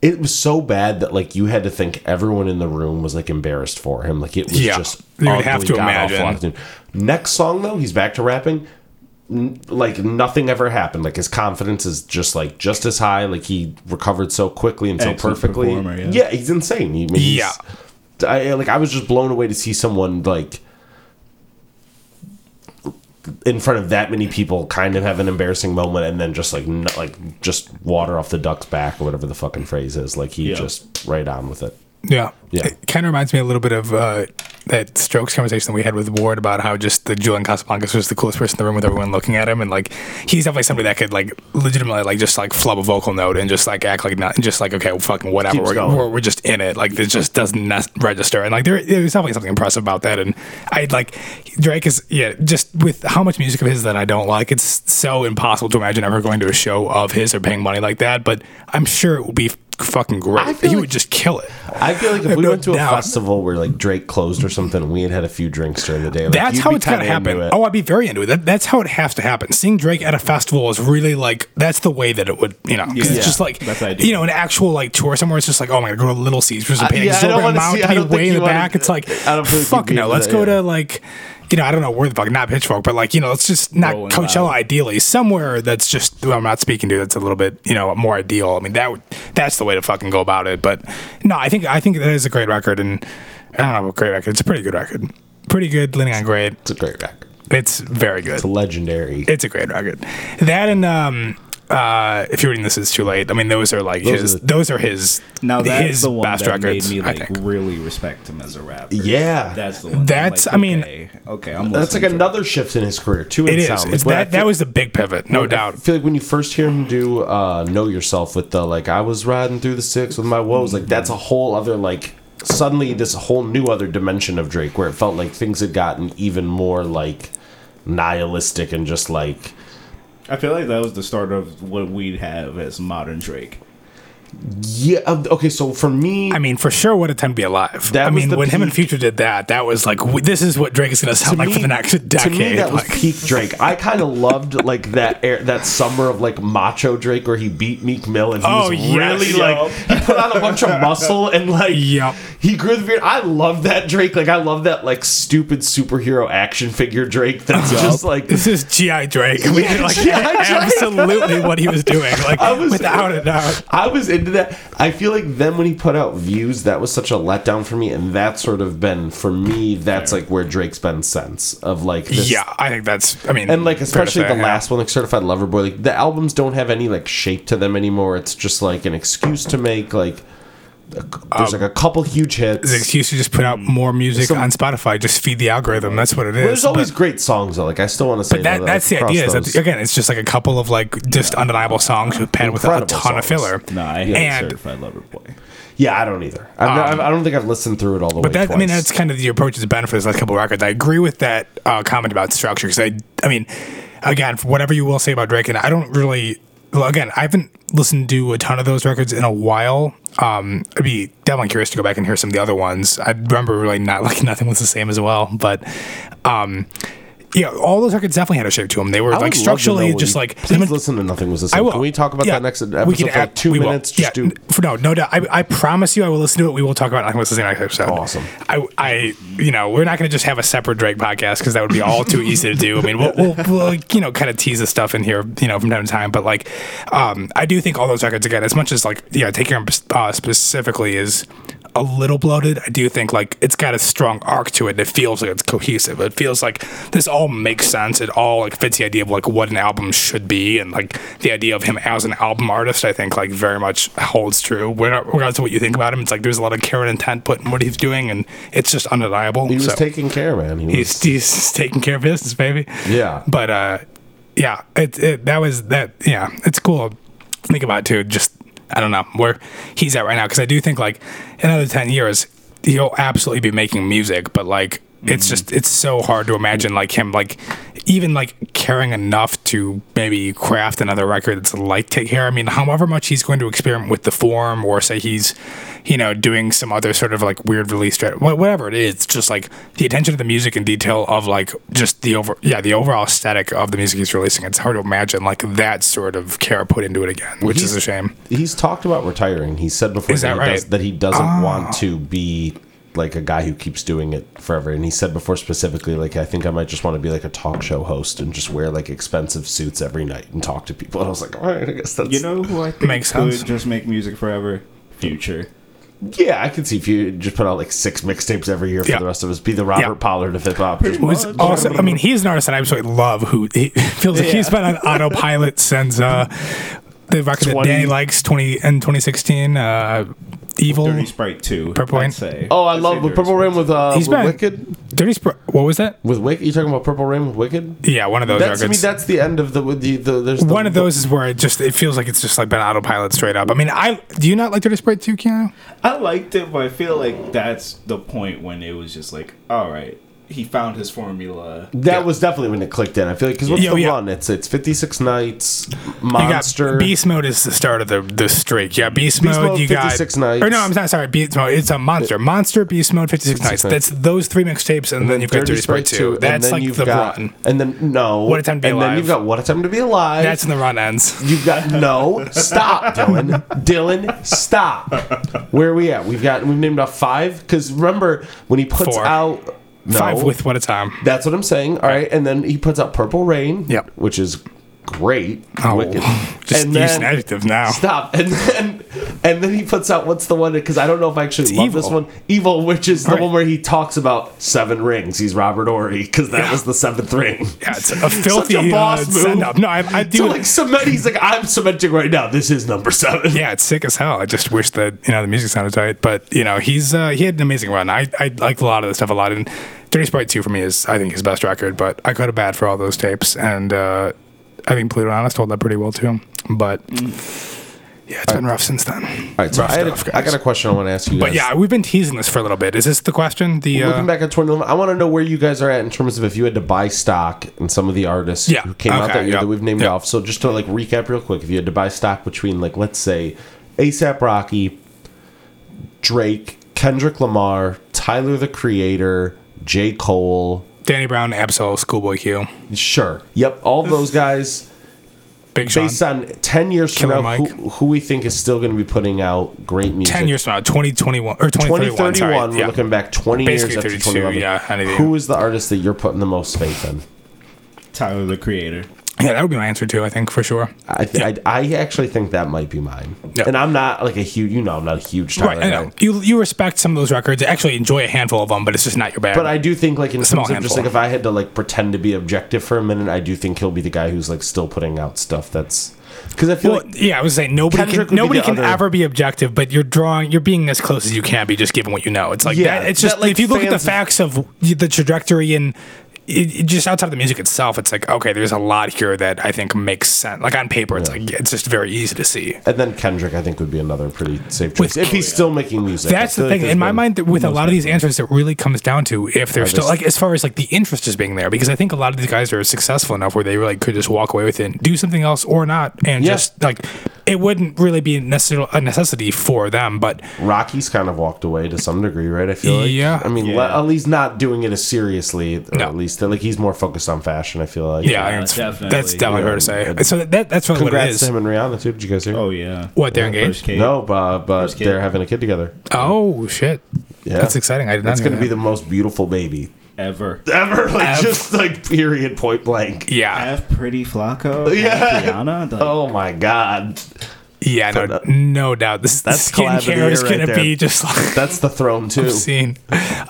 It was so bad that like you had to think everyone in the room was like embarrassed for him. Like it was Yeah. just You have to imagine. Next song though, he's back to rapping n- like nothing ever happened. Like his confidence is just like just as high. Like he recovered so quickly and so Excellent perfectly. performer, yeah. he's insane. He, he's- Yeah. I, like I was just blown away to see someone like in front of that many people kind of have an embarrassing moment and then just like no, like just water off the duck's back or whatever the fucking phrase is. Like he Yeah. just right on with it. Yeah. Yeah. It kind of reminds me a little bit of uh, that Strokes conversation that we had with Ward about how just the Julian Casablancas was the coolest person in the room with everyone looking at him. And like, he's definitely somebody that could like legitimately like just like flub a vocal note and just like act like not, just like, okay, well, fucking whatever. We're, we're, we're just in it. Like, it just doesn't register. And like, there, there's definitely something impressive about that. And I like, Drake is, yeah, just with how much music of his that I don't like, it's so impossible to imagine ever going to a show of his or paying money like that. But I'm sure it would be fucking great. He like- would just kill it. I feel like if we No went to a doubt. festival where like Drake closed or something, and we had had a few drinks during the day. Like, That's how be it's got to happen. it. Oh, I'd be very into it. That, that's how it has to happen. Seeing Drake at a festival is really like that's the way that it would, you know, 'cause Yeah. it's just like That's ideal. you know, an actual like tour somewhere. It's just like, oh my god, go to Little Caesars and Uh, pay yeah, I a don't wanna see- I be don't think way in the wanna- back. It's like, I don't think fuck no. Let's go to like. You know, I don't know where the fuck, not Pitchfork, but like, you know, let's just not Rolling Coachella Loud. ideally, somewhere that's just, well, I'm not speaking to, that's a little bit, you know, more ideal. I mean, that would, that's the way to fucking go about it. But no, I think, I think that is a great record. And I don't know, a great record. It's a pretty good record. Pretty good, leaning on great. It's a great record. It's very good. It's legendary. It's a great record. That and um, uh, if you're reading this, it's too late. I mean, those are like Those his. are the- those are his. Now that's his the one best that records. made me like really respect him as a rapper. Yeah. that's the one. That's- like, I mean- okay, okay, I'm That's like listening to another shift in his career too. In It is. sound. It's Like, when I that. That was the big pivot, no I doubt. I feel like when you first hear him do uh, "Know Yourself" with the like, I was riding through the six with my woes. Like that's a whole other like. Suddenly, this whole new other dimension of Drake, where it felt like things had gotten even more like nihilistic and just like I feel like that was the start of what we'd have as modern Drake. Yeah. Okay, so for me, I mean, for sure, what a time to be alive. That I mean, when him and Future did that, that was like, this is what Drake is going to sound like for the next decade. To me, that was peak Drake. I kind of loved like that air, that summer of like macho Drake where he beat Meek Mill and he Oh, was yes, really yo. like he put on a bunch of muscle and like Yup. he grew the beard. I love that Drake. Like I love that like stupid superhero action figure Drake. That's just like This is GI Drake. I mean, Yeah, like. Absolutely what he was doing, like I was- without a doubt. I was into that. I feel like then when he put out views, that was such a letdown for me, and that's sort of been for me. That's like where Drake's been since of like this Yeah, I think that's. I mean, and like especially say, the yeah. last one like certified lover boy like the albums don't have any like shape to them anymore it's just like an excuse to make like a, there's like a couple huge hits the excuse to just put out more music Some- on Spotify. Just feed the algorithm. That's what it is. Well, there's always But great songs though like i still want to say that, though, that's the idea. Is that again, it's just like a couple of like just undeniable songs paired with a, a Incredible ton of filler. No, I hate And- Certified Lover Boy. yeah i don't either I'm not, i don't think i've listened through it all the way Um, But that, I mean, that's kind of the approach that's benefit of these last couple of records. I agree with that uh, comment about structure because I, I mean, again, for whatever you will say about Drake, and I don't really, well, again, I haven't listened to a ton of those records in a while. Um, I'd be definitely curious to go back and hear some of the other ones. I remember really not like nothing was the same as well, but um, yeah, all those records definitely had a shape to them. They were I would like love to structurally just like. Please listen to nothing was the same. I will. Can we talk about Yeah. that next episode We can for like add- two we will. minutes? Just yeah, do. n- for, no, no doubt. I, I promise you, I will listen to it. We will talk about Nothing Was the Same next episode. Awesome. I, I, you know, we're not going to just have a separate Drake podcast because that would be all too easy to do. I mean, we'll, we'll, we'll, you know, kind of tease the stuff in here, you know, from time to time. But like, um, I do think all those records again, as much as like, yeah, Take Care uh, specifically is a little bloated. I do think like it's got a strong arc to it. And It feels like it's cohesive. It feels like this all makes sense. It all like fits the idea of like what an album should be, and like the idea of him as an album artist. I think like very much holds true. Regardless of what you think about him, it's like there's a lot of care and intent put in what he's doing, and it's just undeniable. He was So, taking care, man. He was, he's he's taking care of business, baby. Yeah. But uh, yeah, it, it that was that. Yeah, it's cool. Think about it too. Just I don't know where he's at right now because I do think like another ten years he'll absolutely be making music, but like it's just it's so hard to imagine like him like even like caring enough to maybe craft another record that's like Take Care. I mean, however much he's going to experiment with the form or say he's you know doing some other sort of like weird release whatever it is, just like the attention to the music and detail of like just the over yeah the overall aesthetic of the music he's releasing. It's hard to imagine like that sort of care put into it again, which is a shame. He's talked about retiring. He said before that, that he does, that he doesn't want ah. to be like a guy who keeps doing it forever. And he said before specifically, like, I think I might just want to be like a talk show host and just wear like expensive suits every night and talk to people. And I was like, all right, I guess that's You know who I think Makes could sense. just make music forever? Future. yeah, I could see if you just put out like six mixtapes every year for Yeah. the rest of us. Be the Robert Yeah. Pollard of hip hop. Just- Who's much. I mean, he's an artist that I absolutely love. Who he feels like he's been on autopilot since uh, the record that 20 Danny likes twenty in 2016. Uh, Evil, Dirty Sprite 2. Purple Reign? I'd say. Oh, I I'd love say Dirty Purple Sprite Rain with uh He's with been- Wicked. Dirty Sprite. What was that? With Wicked, you talking about Purple Reign with Wicked? Yeah, one of those That's I mean records. that's the end of the with the, the there's the, one of those is where it just it feels like it's just like been autopilot straight up. I mean, I do you not like Dirty Sprite too, Keanu? I liked it, but I feel like that's the point when it was just like, all right, he found his formula. That was definitely when it clicked in. I feel like because what's Yo, oh, the yeah. run? It's it's 56 nights, You monster. got Beast Mode is the start of the the streak. Yeah, Beast, Beast Mode. Mode, you got 56 nights. Or no, I'm not sorry. Beast Mode. It's a monster. Monster. Beast Mode. 56, 56 nights. nights. That's those three mixtapes, and, then you've got Dirty Sprite two. and That's then like you've the got, run. And then no, What a Time to Be and Alive. And then you've got what a time to be alive. That's when the run ends. You've got no. Stop, Dylan. Dylan, stop. Where are we at? We've got we've named off five. Because remember when he puts Four. out no, Five with what a time. That's what I'm saying. All right, and then he puts out Purple Reign. Yep. which is great. Oh, Wicked. just And use an adjective now. Stop. And then and then he puts out what's the one because I don't know if I actually It's love Evil. this one. Evil, which is the Right. one where he talks about seven rings. He's Robert Horry because that Yeah. was the seventh ring. Yeah, it's a filthy Such a boss uh, move. send up. No, I, I do. So like cement, he's like, I'm cementing right now. This is number seven. yeah, it's sick as hell. I just wish that you know the music sounded tight, but you know he's uh, he had an amazing run. I I like a lot of the stuff a lot. And Dirty Sprite two for me is I think his best record, but I could have bad for all those tapes, and uh, I think Pluto Honest told that pretty well too. But yeah, it's been rough since then. All right, so Rough I, had a- stuff, I guys. got a question I want to ask you guys. But yeah, we've been teasing this for a little bit. Is this the question? The Looking uh, back at 2011, I want to know where you guys are at in terms of if you had to buy stock in some of the artists Yeah, who came out okay, that year yeah, that we've named yeah. off. So just to like recap real quick, if you had to buy stock between like let's say ASAP Rocky, Drake, Kendrick Lamar, Tyler the Creator, J Cole, Danny Brown, Ab-Soul, Schoolboy Q, sure, yep, all those guys. Big Sean. Based on ten years Killer from now, Mike. who, who we think is still going to be putting out great music? Ten years from now, twenty twenty one or twenty thirty one. 2031, Sorry, we're yeah. looking back 20 Basically years after 32, 2011. yeah, anything. Who is the artist that you're putting the most faith in? Tyler the Creator. Yeah, that would be my answer too. I think for sure. I, th- I I actually think that might be mine. Yeah. And I'm not like a huge, you know, I'm not a huge Tyler Right, I know. You you respect some of those records. I Actually, enjoy a handful of them, but it's just not your bag. But I do think like in Small terms of just like if I had to like pretend to be objective for a minute, I do think he'll be the guy who's like still putting out stuff that's because I feel well, like yeah, I was saying nobody Kendrick can nobody can other- ever be objective, but you're drawing, you're being as close as you can be, just given what you know. It's like Yeah, that, it's just that, like, if you look at the facts of the trajectory and. It, it just outside of the music itself, it's like okay. There's a lot here that I think makes sense. Like on paper, it's like it's just very easy to see. and then Kendrick I think would be another pretty safe choice With- if he's still making music. That's the thing. there's In my mind, with a lot of these answers, it really comes down to if they're still like as far as like the interest is being there. Because I think a lot of these guys are successful enough where they really could just walk away with it, and do something else or not, and Yeah. just like it wouldn't really be necessarily a necessity for them. But Rocky's kind of walked away to some degree, right? I feel like. Yeah. I mean, Yeah. le- at least not doing it as seriously. Or No. At least like he's more focused on fashion. I feel like. yeah, I think it's, definitely. that's definitely fair to say. Yeah. So that that's really what it Congrats to him and Rihanna too. Did you guys hear? Oh yeah. What they're engaged? kid. No, but, but they're having a kid together. Oh shit, Yeah, that's exciting. I did not. That's going to be the most beautiful baby ever. ever. Like Ev- just like period, point blank. yeah. Have pretty Flacko. Yeah. Yeah. Rihanna. Like, Oh my god, Yeah, no, that- no doubt. This That's collab of skincare is year gonna there. be just like that's the throne too. obscene.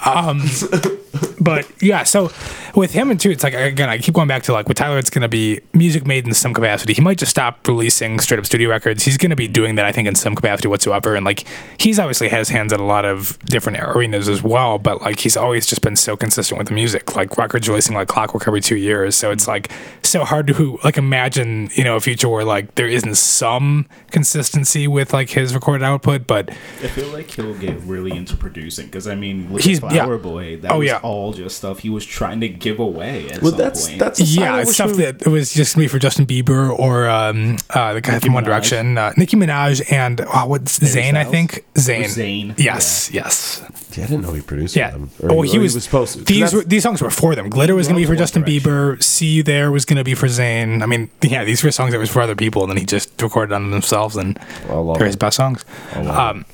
Um, but yeah, so with him and too, it's like again, I keep going back to like with Tyler, it's going to be music made in some capacity. He might just stop releasing straight up studio records. He's going to be doing that, I think, in some capacity whatsoever. And like he's obviously has hands in a lot of different arenas as well. But like he's always just been so consistent with the music, like records releasing like clockwork every two years. So it's like so hard to like imagine, you know, a future where like there isn't some consistency with like his recorded output, but I feel like he'll get really into producing because I mean, with He's- He's, yeah. Boy, that Oh, yeah. All just stuff he was trying to give away at Well, some that's point. that's Yeah, I stuff we- that was just me for Justin Bieber or um, uh, the guy Nicki from One Minaj. Direction, uh, Nicki Minaj, and oh, what's Zayn? I think Zayn. Zayn, Yes, yes. Yeah, I didn't know he produced Yeah. them. oh, or he, was, supposed to. These were, these songs were for them. Glitter was going to be for Justin Direction. Bieber. See You There was going to be for Zayn. I mean, yeah, these were songs that was for other people, and then he just recorded on them themselves, and I they're his best songs. Um,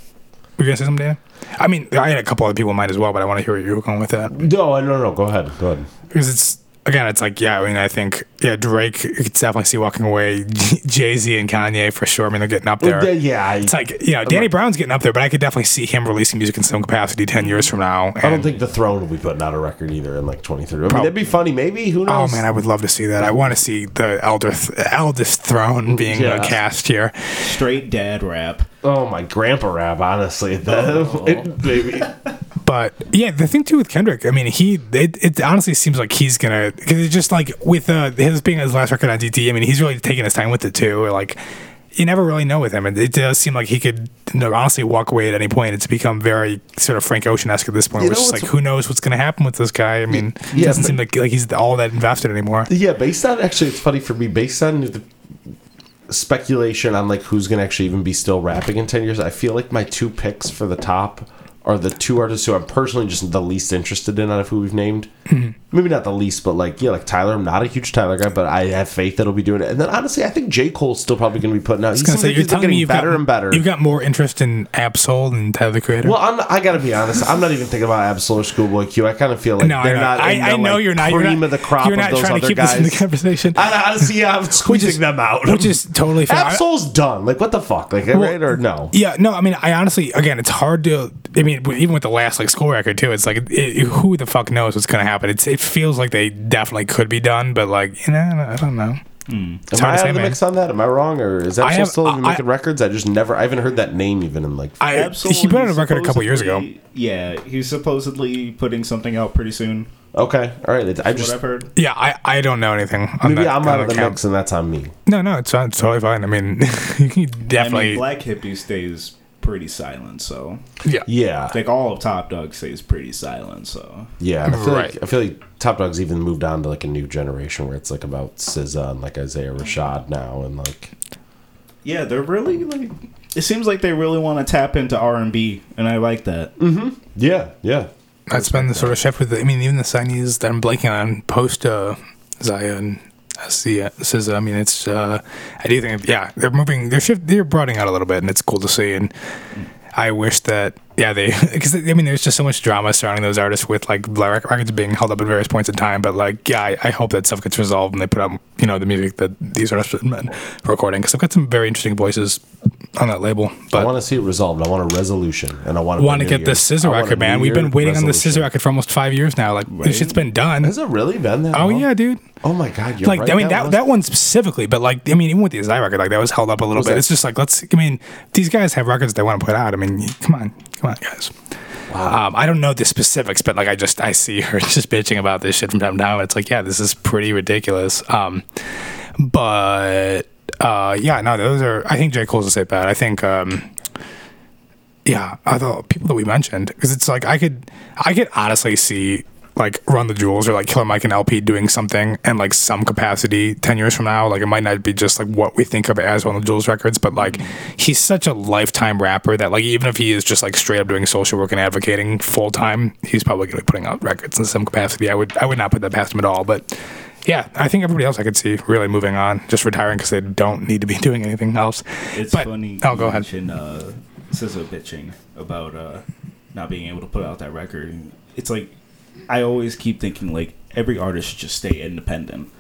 were you gonna say something, Dan? I mean, I had a couple other people in mind as well, but I want to hear where you're going with that. no, no, no. Go ahead. Go ahead. because it's again, it's like yeah. I mean, I think yeah, Drake. You could definitely see walking away. Jay Z and Kanye for sure. I mean, they're getting up there. Yeah, yeah, I, It's like you know, Danny Brown's getting up there, but I could definitely see him releasing music in some capacity ten years from now. I don't think the throne will be putting out a record either in like 23. I mean, Prob- that'd be funny. Maybe who knows? Oh man, I would love to see that. I want to see the elder eldest throne being Yeah. uh, cast here. straight dad rap. Oh my grandpa rap, honestly. The, it, maybe. But yeah, the thing too with Kendrick, I mean, he it, it honestly seems like he's gonna because it's just like with uh, his being his last record on DT. I mean, he's really taking his time with it too. Like you never really know with him, and it does seem like he could you know, honestly walk away at any point. It's become very sort of Frank Ocean esque at this point. You know just like who knows what's gonna happen with this guy. I mean, it doesn't but- seem like like he's all that invested anymore. Yeah, based on actually, it's funny for me. Based on the speculation on like who's gonna actually even be still rapping in 10 years, I feel like my two picks for the top are the two artists who I'm personally just the least interested in out of who we've named. Mm-hmm. Maybe not the least, but like yeah, like Tyler. I'm not a huge Tyler guy, but I have faith that he'll be doing it. And then honestly, I think J Cole's still probably going to be putting out. He Gonna seems say, you're he's me getting you've better got, and better. You've got more interest in Ab-Soul than Tyler the Creator. Well, I'm, I gotta be honest. I'm not even thinking about Ab-Soul or Schoolboy Q. I kind of feel like no, they're know. not. I, the, I know like, you're not. You're not, of the crop you're of not those trying to keep guys. this in the conversation. I honestly, yeah, I'm squeezing is- them out. which is totally fair. I- Ab-Soul's done. Like, what the fuck? Like, right or no? Yeah, no, I mean, I honestly, again, it's hard to. I mean, w- even with the last like school record too, it's like it, who the fuck knows what's gonna happen. It's it feels like they definitely could be done, but like you know, I don't know. Hmm. It's Am I hard to out say, of the man. mix on that? Am I wrong, or is I have- still even I- making records? I just never. I haven't heard that name even in like. I absolutely. he put out a record a couple years ago. Yeah, he's supposedly putting something out pretty soon. okay, all right. I What just I've heard. Yeah, I, I don't know anything. On maybe that, I'm out of the count. mix, and that's on me. No, no, it's, fine. it's totally fine. I mean, you can I definitely. mean, Black Hippy stays pretty silent, so yeah, Yeah, like all of Top Dawg stays pretty silent. So yeah. I feel Right. like I feel like Top Dawg's even moved on to like a new generation where it's like about SZA and like Isaiah Rashad now, and like yeah, they're really like. It seems like they really want to tap into R and B, and I like that. Mm-hmm. Yeah, yeah. that's been the sort of shift with. The, I mean, even the signees that I'm blanking on post uh, Zaya and SZA. SZA, I mean, it's. Uh, I do think, yeah, they're moving. They're shift. They're broadening out a little bit, and it's cool to see. And I wish that, yeah, they because I mean, there's just so much drama surrounding those artists with like records being held up at various points in time. But like, yeah, I, I hope that stuff gets resolved and they put out, you know, the music that these artists been recording because I've got some very interesting voices on that label. But I want to see it resolved. I want a resolution, and I want. want to get the SZA record, man. We've been waiting on the SZA record for almost five years now. Like this shit's been done. Has it really been that? Oh long? yeah, dude. Oh my god, you're Like right. I mean that was- that one specifically, but like I mean even with the Zai record, like that was held up a little bit. that- It's just like let's. I mean these guys have records they want to put out. I mean come on, come on, guys. Um, I don't know the specifics, but like I just I see her just bitching about this shit from time to time. It's like yeah, this is pretty ridiculous. Um, but uh, yeah, no, those are. I think J Cole's a safe bet. I think. Um, yeah, the people that we mentioned, because it's like I could, I could honestly see like Run the Jewels or like Killer Mike and El-P doing something and like some capacity 10 years from now. Like it might not be just like what we think of as Run the Jewels records, but like he's such a lifetime rapper that like even if he is just like straight up doing social work and advocating full time, he's probably going to be putting out records in some capacity. I would I would not put that past him at all, but yeah, I think everybody else I could see really moving on, just retiring because they don't need to be doing anything else. It's But- funny. Oh, go ahead. mentioned, Uh, SZA bitching about uh, not being able to put out that record. It's like I always keep thinking like every artist should just stay independent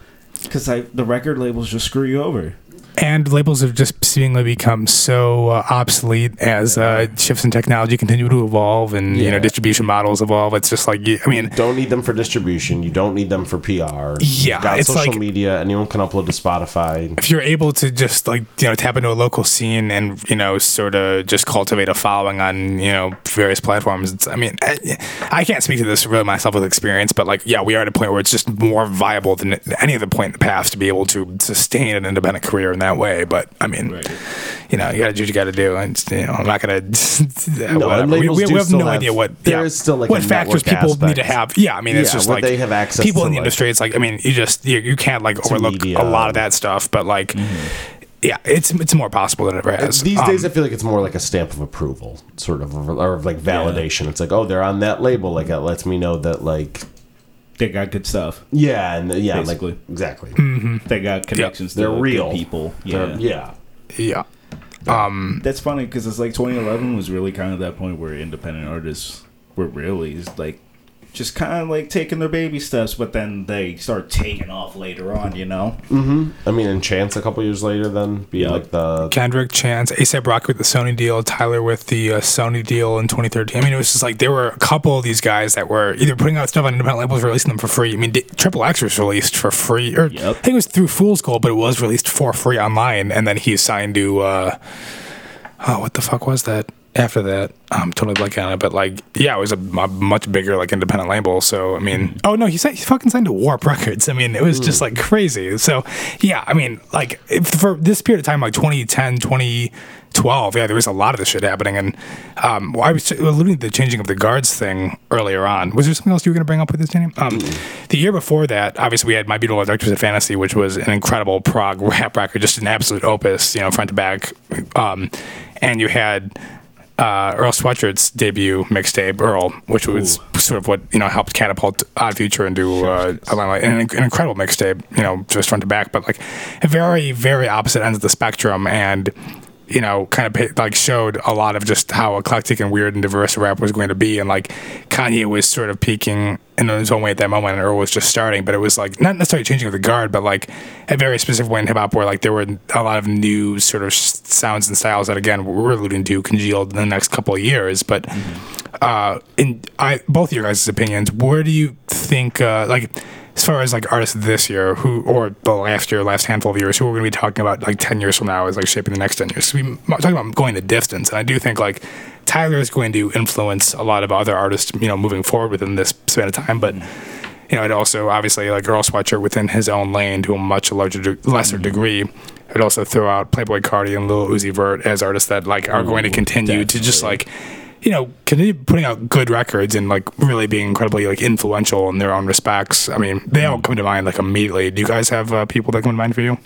because the record labels just screw you over. And labels have just seemingly become so uh, obsolete as uh, shifts in technology continue to evolve and you know distribution models evolve. It's just like I mean, Don't need them for distribution. You don't need them for PR. Yeah, it's social like- media. Anyone can upload to Spotify. if you're able to just like you know tap into a local scene and you know sort of just cultivate a following on you know various platforms it's, i mean I, I can't speak to this really myself with experience but like yeah we are at a point where it's just more viable than any other point in the past to be able to sustain an independent career in that way but i mean Right. you know you gotta do what you gotta do and you know i'm not gonna whatever. and we, we, we have no have- idea what there yeah, is still, like, what factors network people need to have yeah i mean it's Yeah, just like they have access people to, in the like- industry it's like i mean you just you, you can't like overlook media. a lot of that stuff but like mm-hmm. yeah it's it's more possible than it ever uh, has These Um, days, I um, feel like it's more like a stamp of approval, sort of, or, or like validation. It's like, oh, they're on that label. Like that lets me know that, like, They got good stuff. yeah, and yeah, Basically. like exactly. Mm-hmm. They got connections. They're to good real people. They're- Yeah. yeah. yeah um, That's funny because it's like 2011 was really kind of that point where independent artists were really like just kind of like taking their baby steps, but then they start taking off later on. You know. I mean, and Chance a couple years later, then be Yeah. like the Kendrick, Chance, ASAP Rocky with the Sony deal, Tyler with the uh, Sony deal in 2013. I mean, it was just like there were a couple of these guys that were either putting out stuff on independent labels, or releasing them for free. I mean, Triple X was released for free, or Yep. I think it was through Fool's Gold, but it was released for free online, and then he signed to. Uh, oh, what the fuck was that? After that, I'm totally blanking on it, but like, yeah, it was a, mu- much bigger like independent label. So I mean, oh no, he signed, he fucking signed to Warp Records. I mean, it was just like crazy. So yeah, I mean, like if for this period of time, like 2010, 2012, yeah, there was a lot of this shit happening. And um, well, I was alluding to the changing of the guards thing earlier on. Was there something else you were going to bring up with this, Danny? Um, the year before that, obviously, we had My Beautiful Dark Twisted Fantasy, which was an incredible prog rap record, just an absolute opus, you know, front to back. Um, and you had uh, Earl Sweatshirt's debut mixtape, Earl, which was sort of what you know helped catapult Odd Future into uh. And an, an incredible mixtape, you know, just front to back, but like a very, very opposite ends of the spectrum, and you know, kind of like showed a lot of just how eclectic and weird and diverse rap was going to be, and like Kanye was sort of peaking in his own way at that moment, and Earl was just starting, but it was like not necessarily changing the guard, but like a very specific way in hip hop where like there were a lot of new sort of sounds and styles that again we're alluding to congealed in the next couple of years. But uh, in I both of your guys' opinions, where do you think uh, like as far as like artists this year who or the last year, last handful of years, who we're going to be talking about like ten years from now is like shaping the next ten years? So We talking about going the distance, and I do think like Tyler is going to influence a lot of other artists, you know, moving forward within this span of time, but. You know, it also obviously like Earl Sweatshirt within his own lane to a much larger, de- lesser mm-hmm. degree. I'd also throw out Playboi Carti and Lil Uzi Vert as artists that like are going to continue to just like, you know, continue putting out good records and like really being incredibly like influential in their own respects. I mean, they all come to mind like immediately. Do you guys have uh, people that come to mind for you?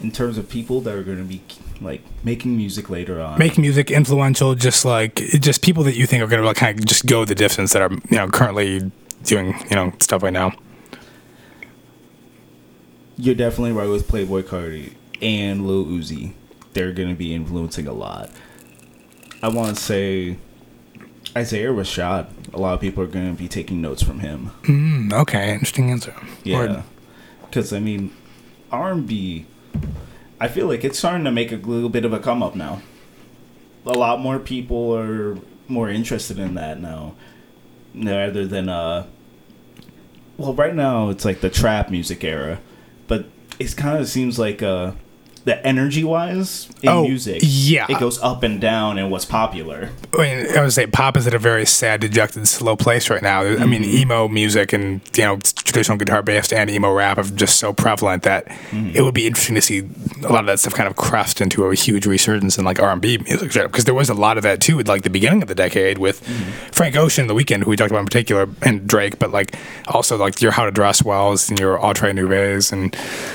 In terms of people that are going to be like making music later on, Make music influential, just like just people that you think are going to like kind of just go the distance that are you know currently doing you know stuff right now. you're definitely right with Playboi Carti and Lil Uzi. They're going to be influencing a lot. I want to say Isaiah Rashad. A lot of people are going to be taking notes from him. Mm, okay, interesting answer. Yeah, because I mean, R and B. I feel like it's starting to make a little bit of a come up now. A lot more people are more interested in that now, rather than uh. Well, right now it's like the trap music era, but it kind of seems like uh, the energy wise in Oh, music, yeah. it goes up and down in what's popular. I mean, I would say pop is at a very sad, dejected, slow place right now. I mean, mm-hmm. emo music and you know traditional guitar based and emo rap are just so prevalent that mm-hmm. it would be interesting to see a lot of that stuff kind of crest into a huge resurgence in like R and B music because there was a lot of that too at like the beginning of the decade with mm-hmm. Frank Ocean, The Weeknd, who we talked about in particular, and Drake, but like also like your How to Dress Wells and your Outre Nouvelles and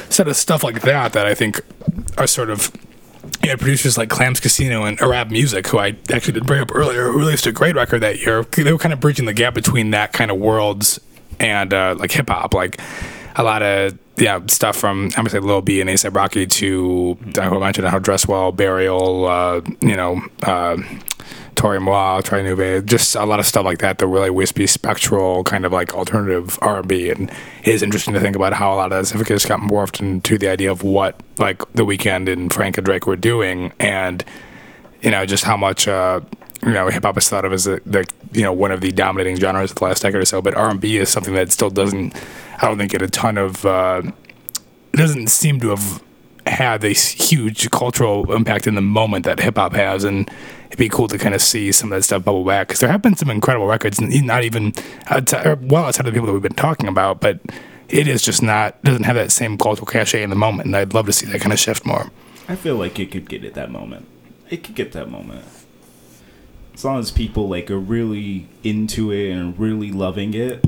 sort of stuff like that that I think are sort of you had producers like Clams Casino and Araabmuzik, who I actually did bring up earlier, who released a great record that year. They were kind of bridging the gap between that kind of worlds and uh, like hip hop, like a lot of yeah stuff from I'm gonna say Lil B and ASAP Rocky to I mentioned how Dress Well, Burial, uh, you know. Uh, Toro y Moi, Nuve, just a lot of stuff like that. The really wispy, spectral kind of like alternative R and it is interesting to think about how a lot of that stuff just got morphed into the idea of what like the Weeknd and Frank and Drake were doing, and you know just how much uh, you know hip hop is thought of as the, the you know one of the dominating genres of the last decade or so, but R and B is something that still doesn't, I don't think, get a ton of. Uh, doesn't seem to have had this huge cultural impact in the moment that hip hop has, and it'd be cool to kind of see some of that stuff bubble back because there have been some incredible records, not even uh, outside, er, well outside of the people that we've been talking about, but it is just not doesn't have that same cultural cachet in the moment, and I'd love to see that kind of shift more. I feel like it could get it that moment. It could get that moment. As long as people like are really into it and really loving it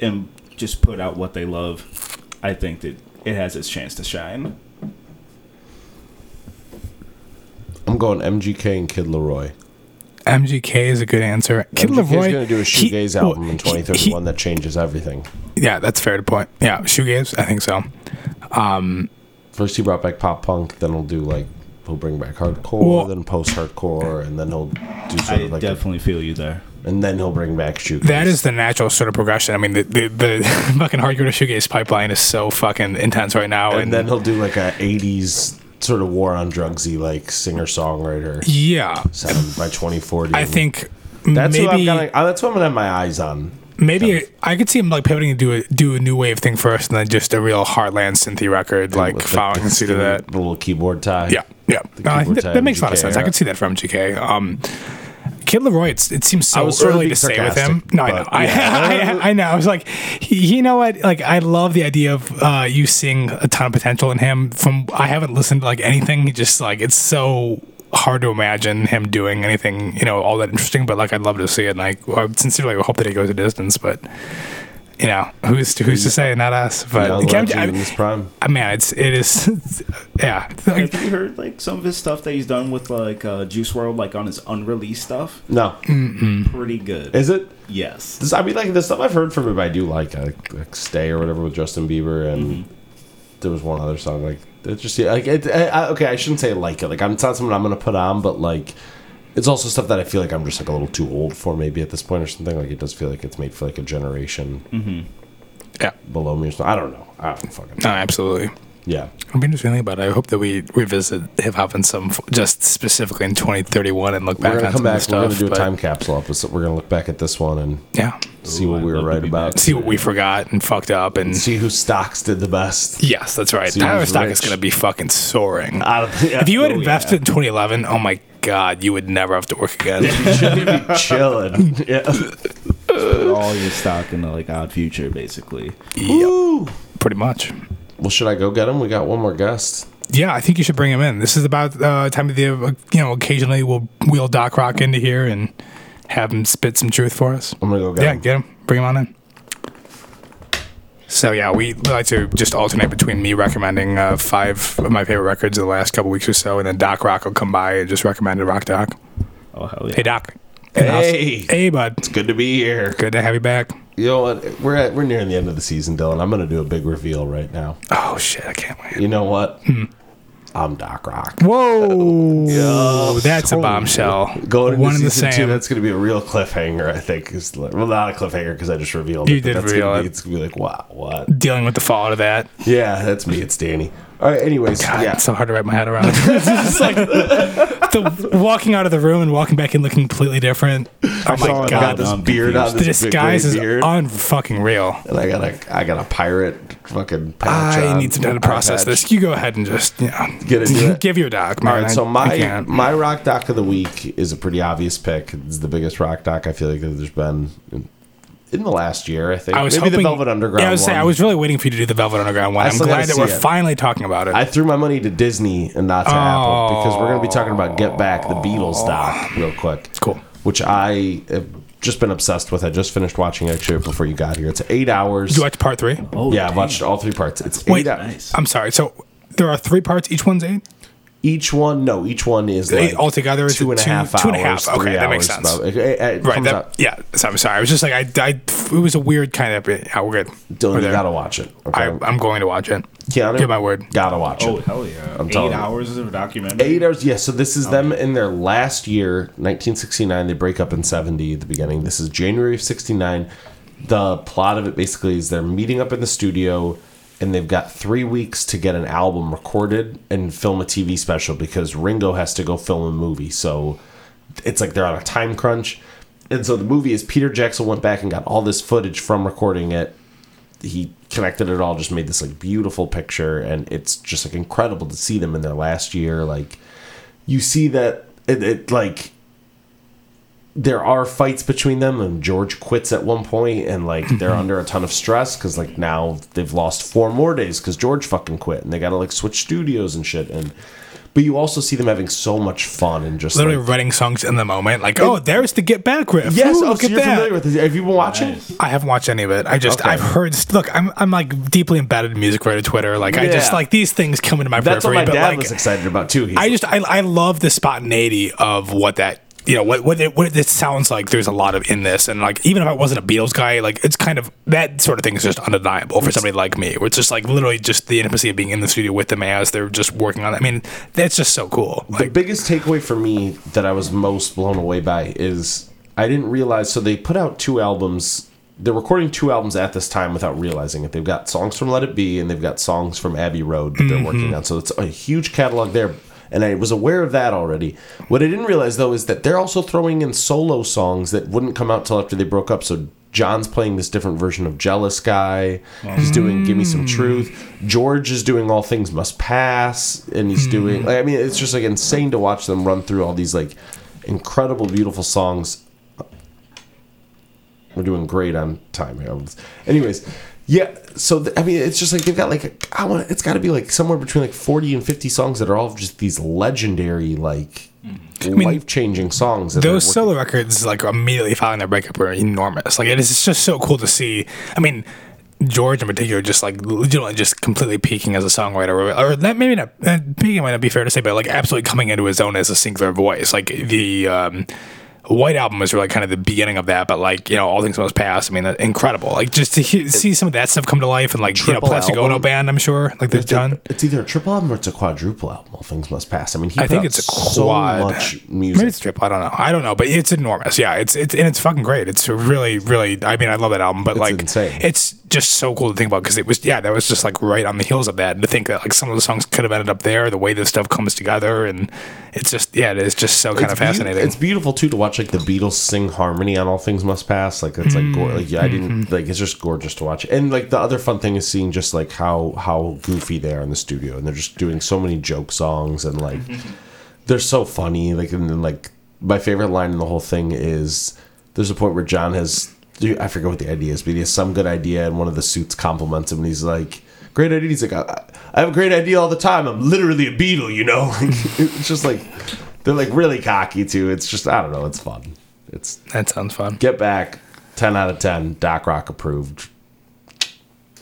and just put out what they love, I think that it has its chance to shine. I'm going MGK and Kid LAROI. MGK is a good answer. Kid MGK's LAROI going to do a he- shoegaze well, album in 2031 he- that changes everything. yeah, that's fair to point. Yeah, shoegaze, I think so. Um, First he brought back pop punk, then he'll do like he'll bring back hardcore, Well- then post hardcore, and then he'll do sort I of like a- definitely feel you there. and then he'll bring back shoegaze. That is the natural sort of progression. I mean, the the, the fucking hardcore to shoegaze pipeline is so fucking intense right now, and and, then he'll do like a 80s sort of war on drugsy like singer songwriter yeah, sound by 2040. I think that's maybe what I'm gonna. uh, That's what I'm gonna have my eyes on. maybe I could see him like pivoting to do a do a new wave thing first, and then just a real Heartland synthy record, like With, following the suit of that. the little keyboard tie. Yeah, yeah. No, I think that, that makes a lot of sense. I could see that from GK. Um, Kid LAROI, it's, it seems I so early to say with him. No, I know. but, I, yeah. I, I, know. I was like, you know what? Like, I love the idea of uh, you seeing a ton of potential in him. From I haven't listened to like anything. Just like it's so hard to imagine him doing anything, you know, all that interesting. But like, I'd love to see it. And like, I sincerely hope that he goes a distance. But you know, who's who's to say? Not us. But Young Cam- legend I, in his prime. I mean, it's it is, yeah. Like, Have you heard like some of his stuff that he's done with like uh, Juice WRLD, like on his unreleased stuff? No, Pretty good. is it? yes. This, I mean, like the stuff I've heard from him, I do like, uh, like "Stay" or whatever with Justin Bieber, and there was one other song like it just yeah, like it. I, I- okay, I shouldn't say like it. Like I'm, it's not something I'm gonna put on, but like it's also stuff that I feel like I'm just like a little too old for maybe at this point or something. Like it does feel like it's made for like a generation mm-hmm. yeah. below me or something. I don't know. I don't fucking. No, absolutely. Yeah. I'll be interesting about it. I hope that we revisit hip hop in some, just specifically in 2031 and look back We're gonna on come some of the back. stuff. We're gonna do a but, time capsule episode. We're gonna look back at this one and Yeah. see Ooh, what we I'd were love to right be about. back. See what we forgot and fucked up. And See who stocks did the best. yes, that's right. See Tyler who's stock is rich. going to be fucking soaring. I don't, yeah. if you had oh, invested in 2011, oh my God, you would never have to work again. should be chilling. Yeah. Put all your stock in the like odd future, basically. yep. Pretty much. Well, should I go get him? We got one more guest. Yeah, I think you should bring him in. This is about uh, time of the uh, you know. Occasionally, we'll wheel Doc Rock into here and have him spit some truth for us. I'm gonna go get Yeah, him. get him. Bring him on in. So yeah, we we like to just alternate between me recommending uh, five of my favorite records of the last couple weeks or so, and then Doc Rock will come by and just recommend a rock doc. Oh hell yeah! Hey Doc. In the house. Hey. Hey bud. It's good to be here. Good to have you back. You know what? We're at, we're nearing the end of the season, Dylan. I'm gonna do a big reveal right now. Oh shit, I can't wait. You know what? I'm Doc Rock. Whoa, that's a bombshell. Going One and the season two, same. that's going to be a real cliffhanger. I think. It's like, well, not a cliffhanger because I just revealed You it. did that's reveal gonna it. It's going to be like, wow, what? Dealing with the fallout of that. Yeah, that's me. It's Danny. All right. Anyways, God, yeah. it's so hard to wrap my head around. it's just like the walking out of the room and walking back in looking completely different. Oh my god, got this beard on. This the disguise is beard, unfucking real. and I got a I got a pirate fucking patch I on, need some time to process this. You go ahead and just you know, Get into it. give your doc. Man. All right, so my my rock doc of the week is a pretty obvious pick. It's the biggest rock doc I feel like there's been in in the last year. I think I was maybe hoping the Velvet Underground. Yeah, I was saying I was really waiting for you to do the Velvet Underground one. I I'm glad that we're it. finally talking about it. I threw my money to Disney and not to oh. Apple because we're going to be talking about Get Back, the Beatles doc, real quick. Cool. Which I have just been obsessed with. I just finished watching it actually before you got here. It's eight hours. Did you watch part three? Oh, yeah, I've watched all three parts. It's Wait, eight hours. nice. I'm sorry. So there are three parts. Each one's eight. Each one, no, each one is like altogether is two and a two- half two hours, half. Okay, that makes sense. about- it- it- it Right. That, yeah. So I'm sorry. I was just like I, I. It was a weird kind of. Yeah, we're good. Dylan, We're you gotta watch it. Okay? I, I'm going to watch it. Keanu, Give my word. Gotta watch Oh it. Oh hell yeah! I'm Eight telling you. hours of a documentary. Eight hours. Yeah. So this is oh. them in their last year, 1969. They break up in 70 at the beginning. This is January of 69. The plot of it basically is they're meeting up in the studio, and they've got three weeks to get an album recorded and film a TV special because Ringo has to go film a movie. So it's like they're on a time crunch. And so the movie is Peter Jackson went back and got all this footage from recording it. He connected it all, just made this like beautiful picture, and it's just like incredible to see them in their last year. Like you see that it, it like there are fights between them and george quits at one point and like they're mm-hmm. under a ton of stress because like now they've lost four more days because george fucking quit and they gotta like switch studios and shit and but you also see them having so much fun and just Literally like, writing songs in the moment. Like, oh, there's the Get Back riff. yes Ooh, oh, look so at you're that. familiar with this have you been watching Nice. I haven't watched any of it. I just Okay. I've heard. Look, I'm I'm like deeply embedded in music right Twitter. Like I just like these things come into my that's what periphery. my but dad like was excited about too He's I just I, I love the spontaneity of what that you know what what it, what it sounds like. There's a lot of in this, and like even if I wasn't a Beatles guy, like it's kind of that sort of thing is just undeniable for somebody like me. Where it's just like literally just the intimacy of being in the studio with them as they're just working on it. I mean, that's just so cool. the biggest takeaway for me that I was most blown away by is I didn't realize. So they put out two albums. They're recording two albums at this time without realizing it. They've got songs from Let It Be and they've got songs from Abbey Road that they're mm-hmm. working on. So it's a huge catalog there. And I was aware of that already. What I didn't realize though is that they're also throwing in solo songs that wouldn't come out till after they broke up. So John's playing this different version of Jealous Guy. He's doing Give Me Some mm. Truth. George is doing All Things Must Pass. And he's mm. doing, like, I mean, it's just like insane to watch them run through all these like incredible, beautiful songs. We're doing great on time here. Anyways, yeah. So th- I mean, it's just like they've got like I want. It's got to be like somewhere between like forty and fifty songs that are all just these legendary, like life changing songs. That those solo records, like immediately following their breakup, were enormous. Like it is it's just so cool to see. I mean. George in particular, just like legitimately, just completely peaking as a songwriter, or, or that maybe not uh, peaking might not be fair to say, but like absolutely coming into his own as a singular voice. Like the um, White Album is really kind of the beginning of that, but like you know, All Things Must Pass. I mean, incredible. Like just to he- see some of that stuff come to life, and like you know, Triple Plastic album. Ono Band. I'm sure like It's, a- it's either a triple album or it's a quadruple album. All things must pass. I mean, he I think it's a so quad. much music. Maybe it's triple. I don't know. I don't know, but it's enormous. Yeah, it's it's and it's fucking great. It's really really. I mean, I love that album, but like insane. it's just so cool to think about because it was yeah, that was just like right on the heels of that, and to think that like some of the songs could have ended up there, the way this stuff comes together, and it's just yeah, it is just so kind It's of beau- fascinating. It's beautiful too to watch like the Beatles sing harmony on All Things Must Pass. Like it's like, gor- like yeah, I Mm-hmm. didn't like it's just gorgeous to watch. And like the other fun thing is seeing just like how how goofy they are in the studio, and they're just doing so many joke songs and like they're so funny. Like and then like my favorite line in the whole thing is there's a point where John has I forget what the idea is, but he has some good idea, and one of the suits compliments him, and he's like. Great idea. He's like, I, I have a great idea all the time. I'm literally a Beatle, you know. it's just like they're like really cocky too. It's just I don't know. It's fun. It's that sounds fun. get back. Ten out of ten. Doc Rock approved.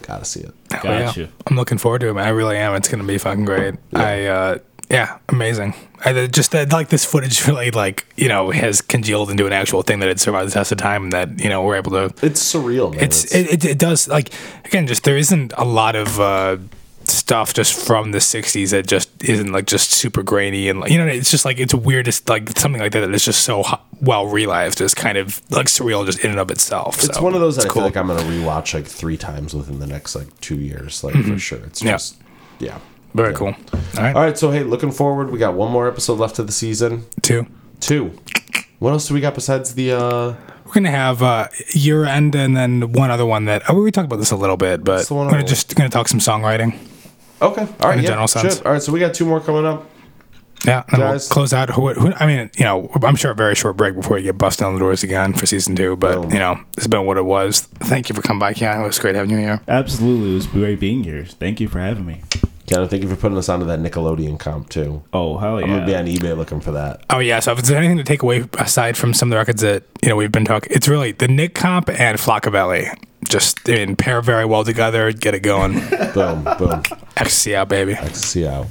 Gotta see it. Hell yeah. Gotcha. I'm looking forward to it. Man. I really am. It's gonna be fucking great. I uh, yeah, amazing. I just uh, like this footage really like you know has congealed into an actual thing that it survived the test of time and that you know we're able to It's surreal, man. it's it, it, it does like again just there isn't a lot of uh stuff just from the 60s that just isn't like just super grainy and like you know it's just like it's weird it's like something like that that is just so well realized is kind of like surreal just in and of itself it's so one of those that I feel like I'm gonna rewatch like three times within the next like two years, like for sure. It's Mm-hmm. Yeah. just yeah. Very cool all right, All right, so hey, looking forward. We got one more episode left of the season. two Two. What else do we got besides the? uh we're gonna have uh year end and then one other one that oh, we talked about this a little bit but we're gonna just gonna talk some songwriting Okay. All right. In a yeah, general sense. shit. All right. So we got two more coming up. Yeah, and we'll Guys. close out. Who, who, I mean, you know, I'm sure a very short break before you get busted on the doors again for season two. But Boom. you know, it's been what it was. Thank you for coming by, Keanu. It was great having you here. Absolutely, it was great being here. Thank you for having me. Keanu, thank you for putting us onto that Nickelodeon comp too. Oh hell yeah! I'm gonna be on eBay looking for that. Oh yeah. So if there's anything to take away aside from some of the records that you know we've been talking, it's really the Nick comp and Flockaveli. Just I mean, pair very well together. Get it going. Boom, boom. Ecstasy out, baby. See you out.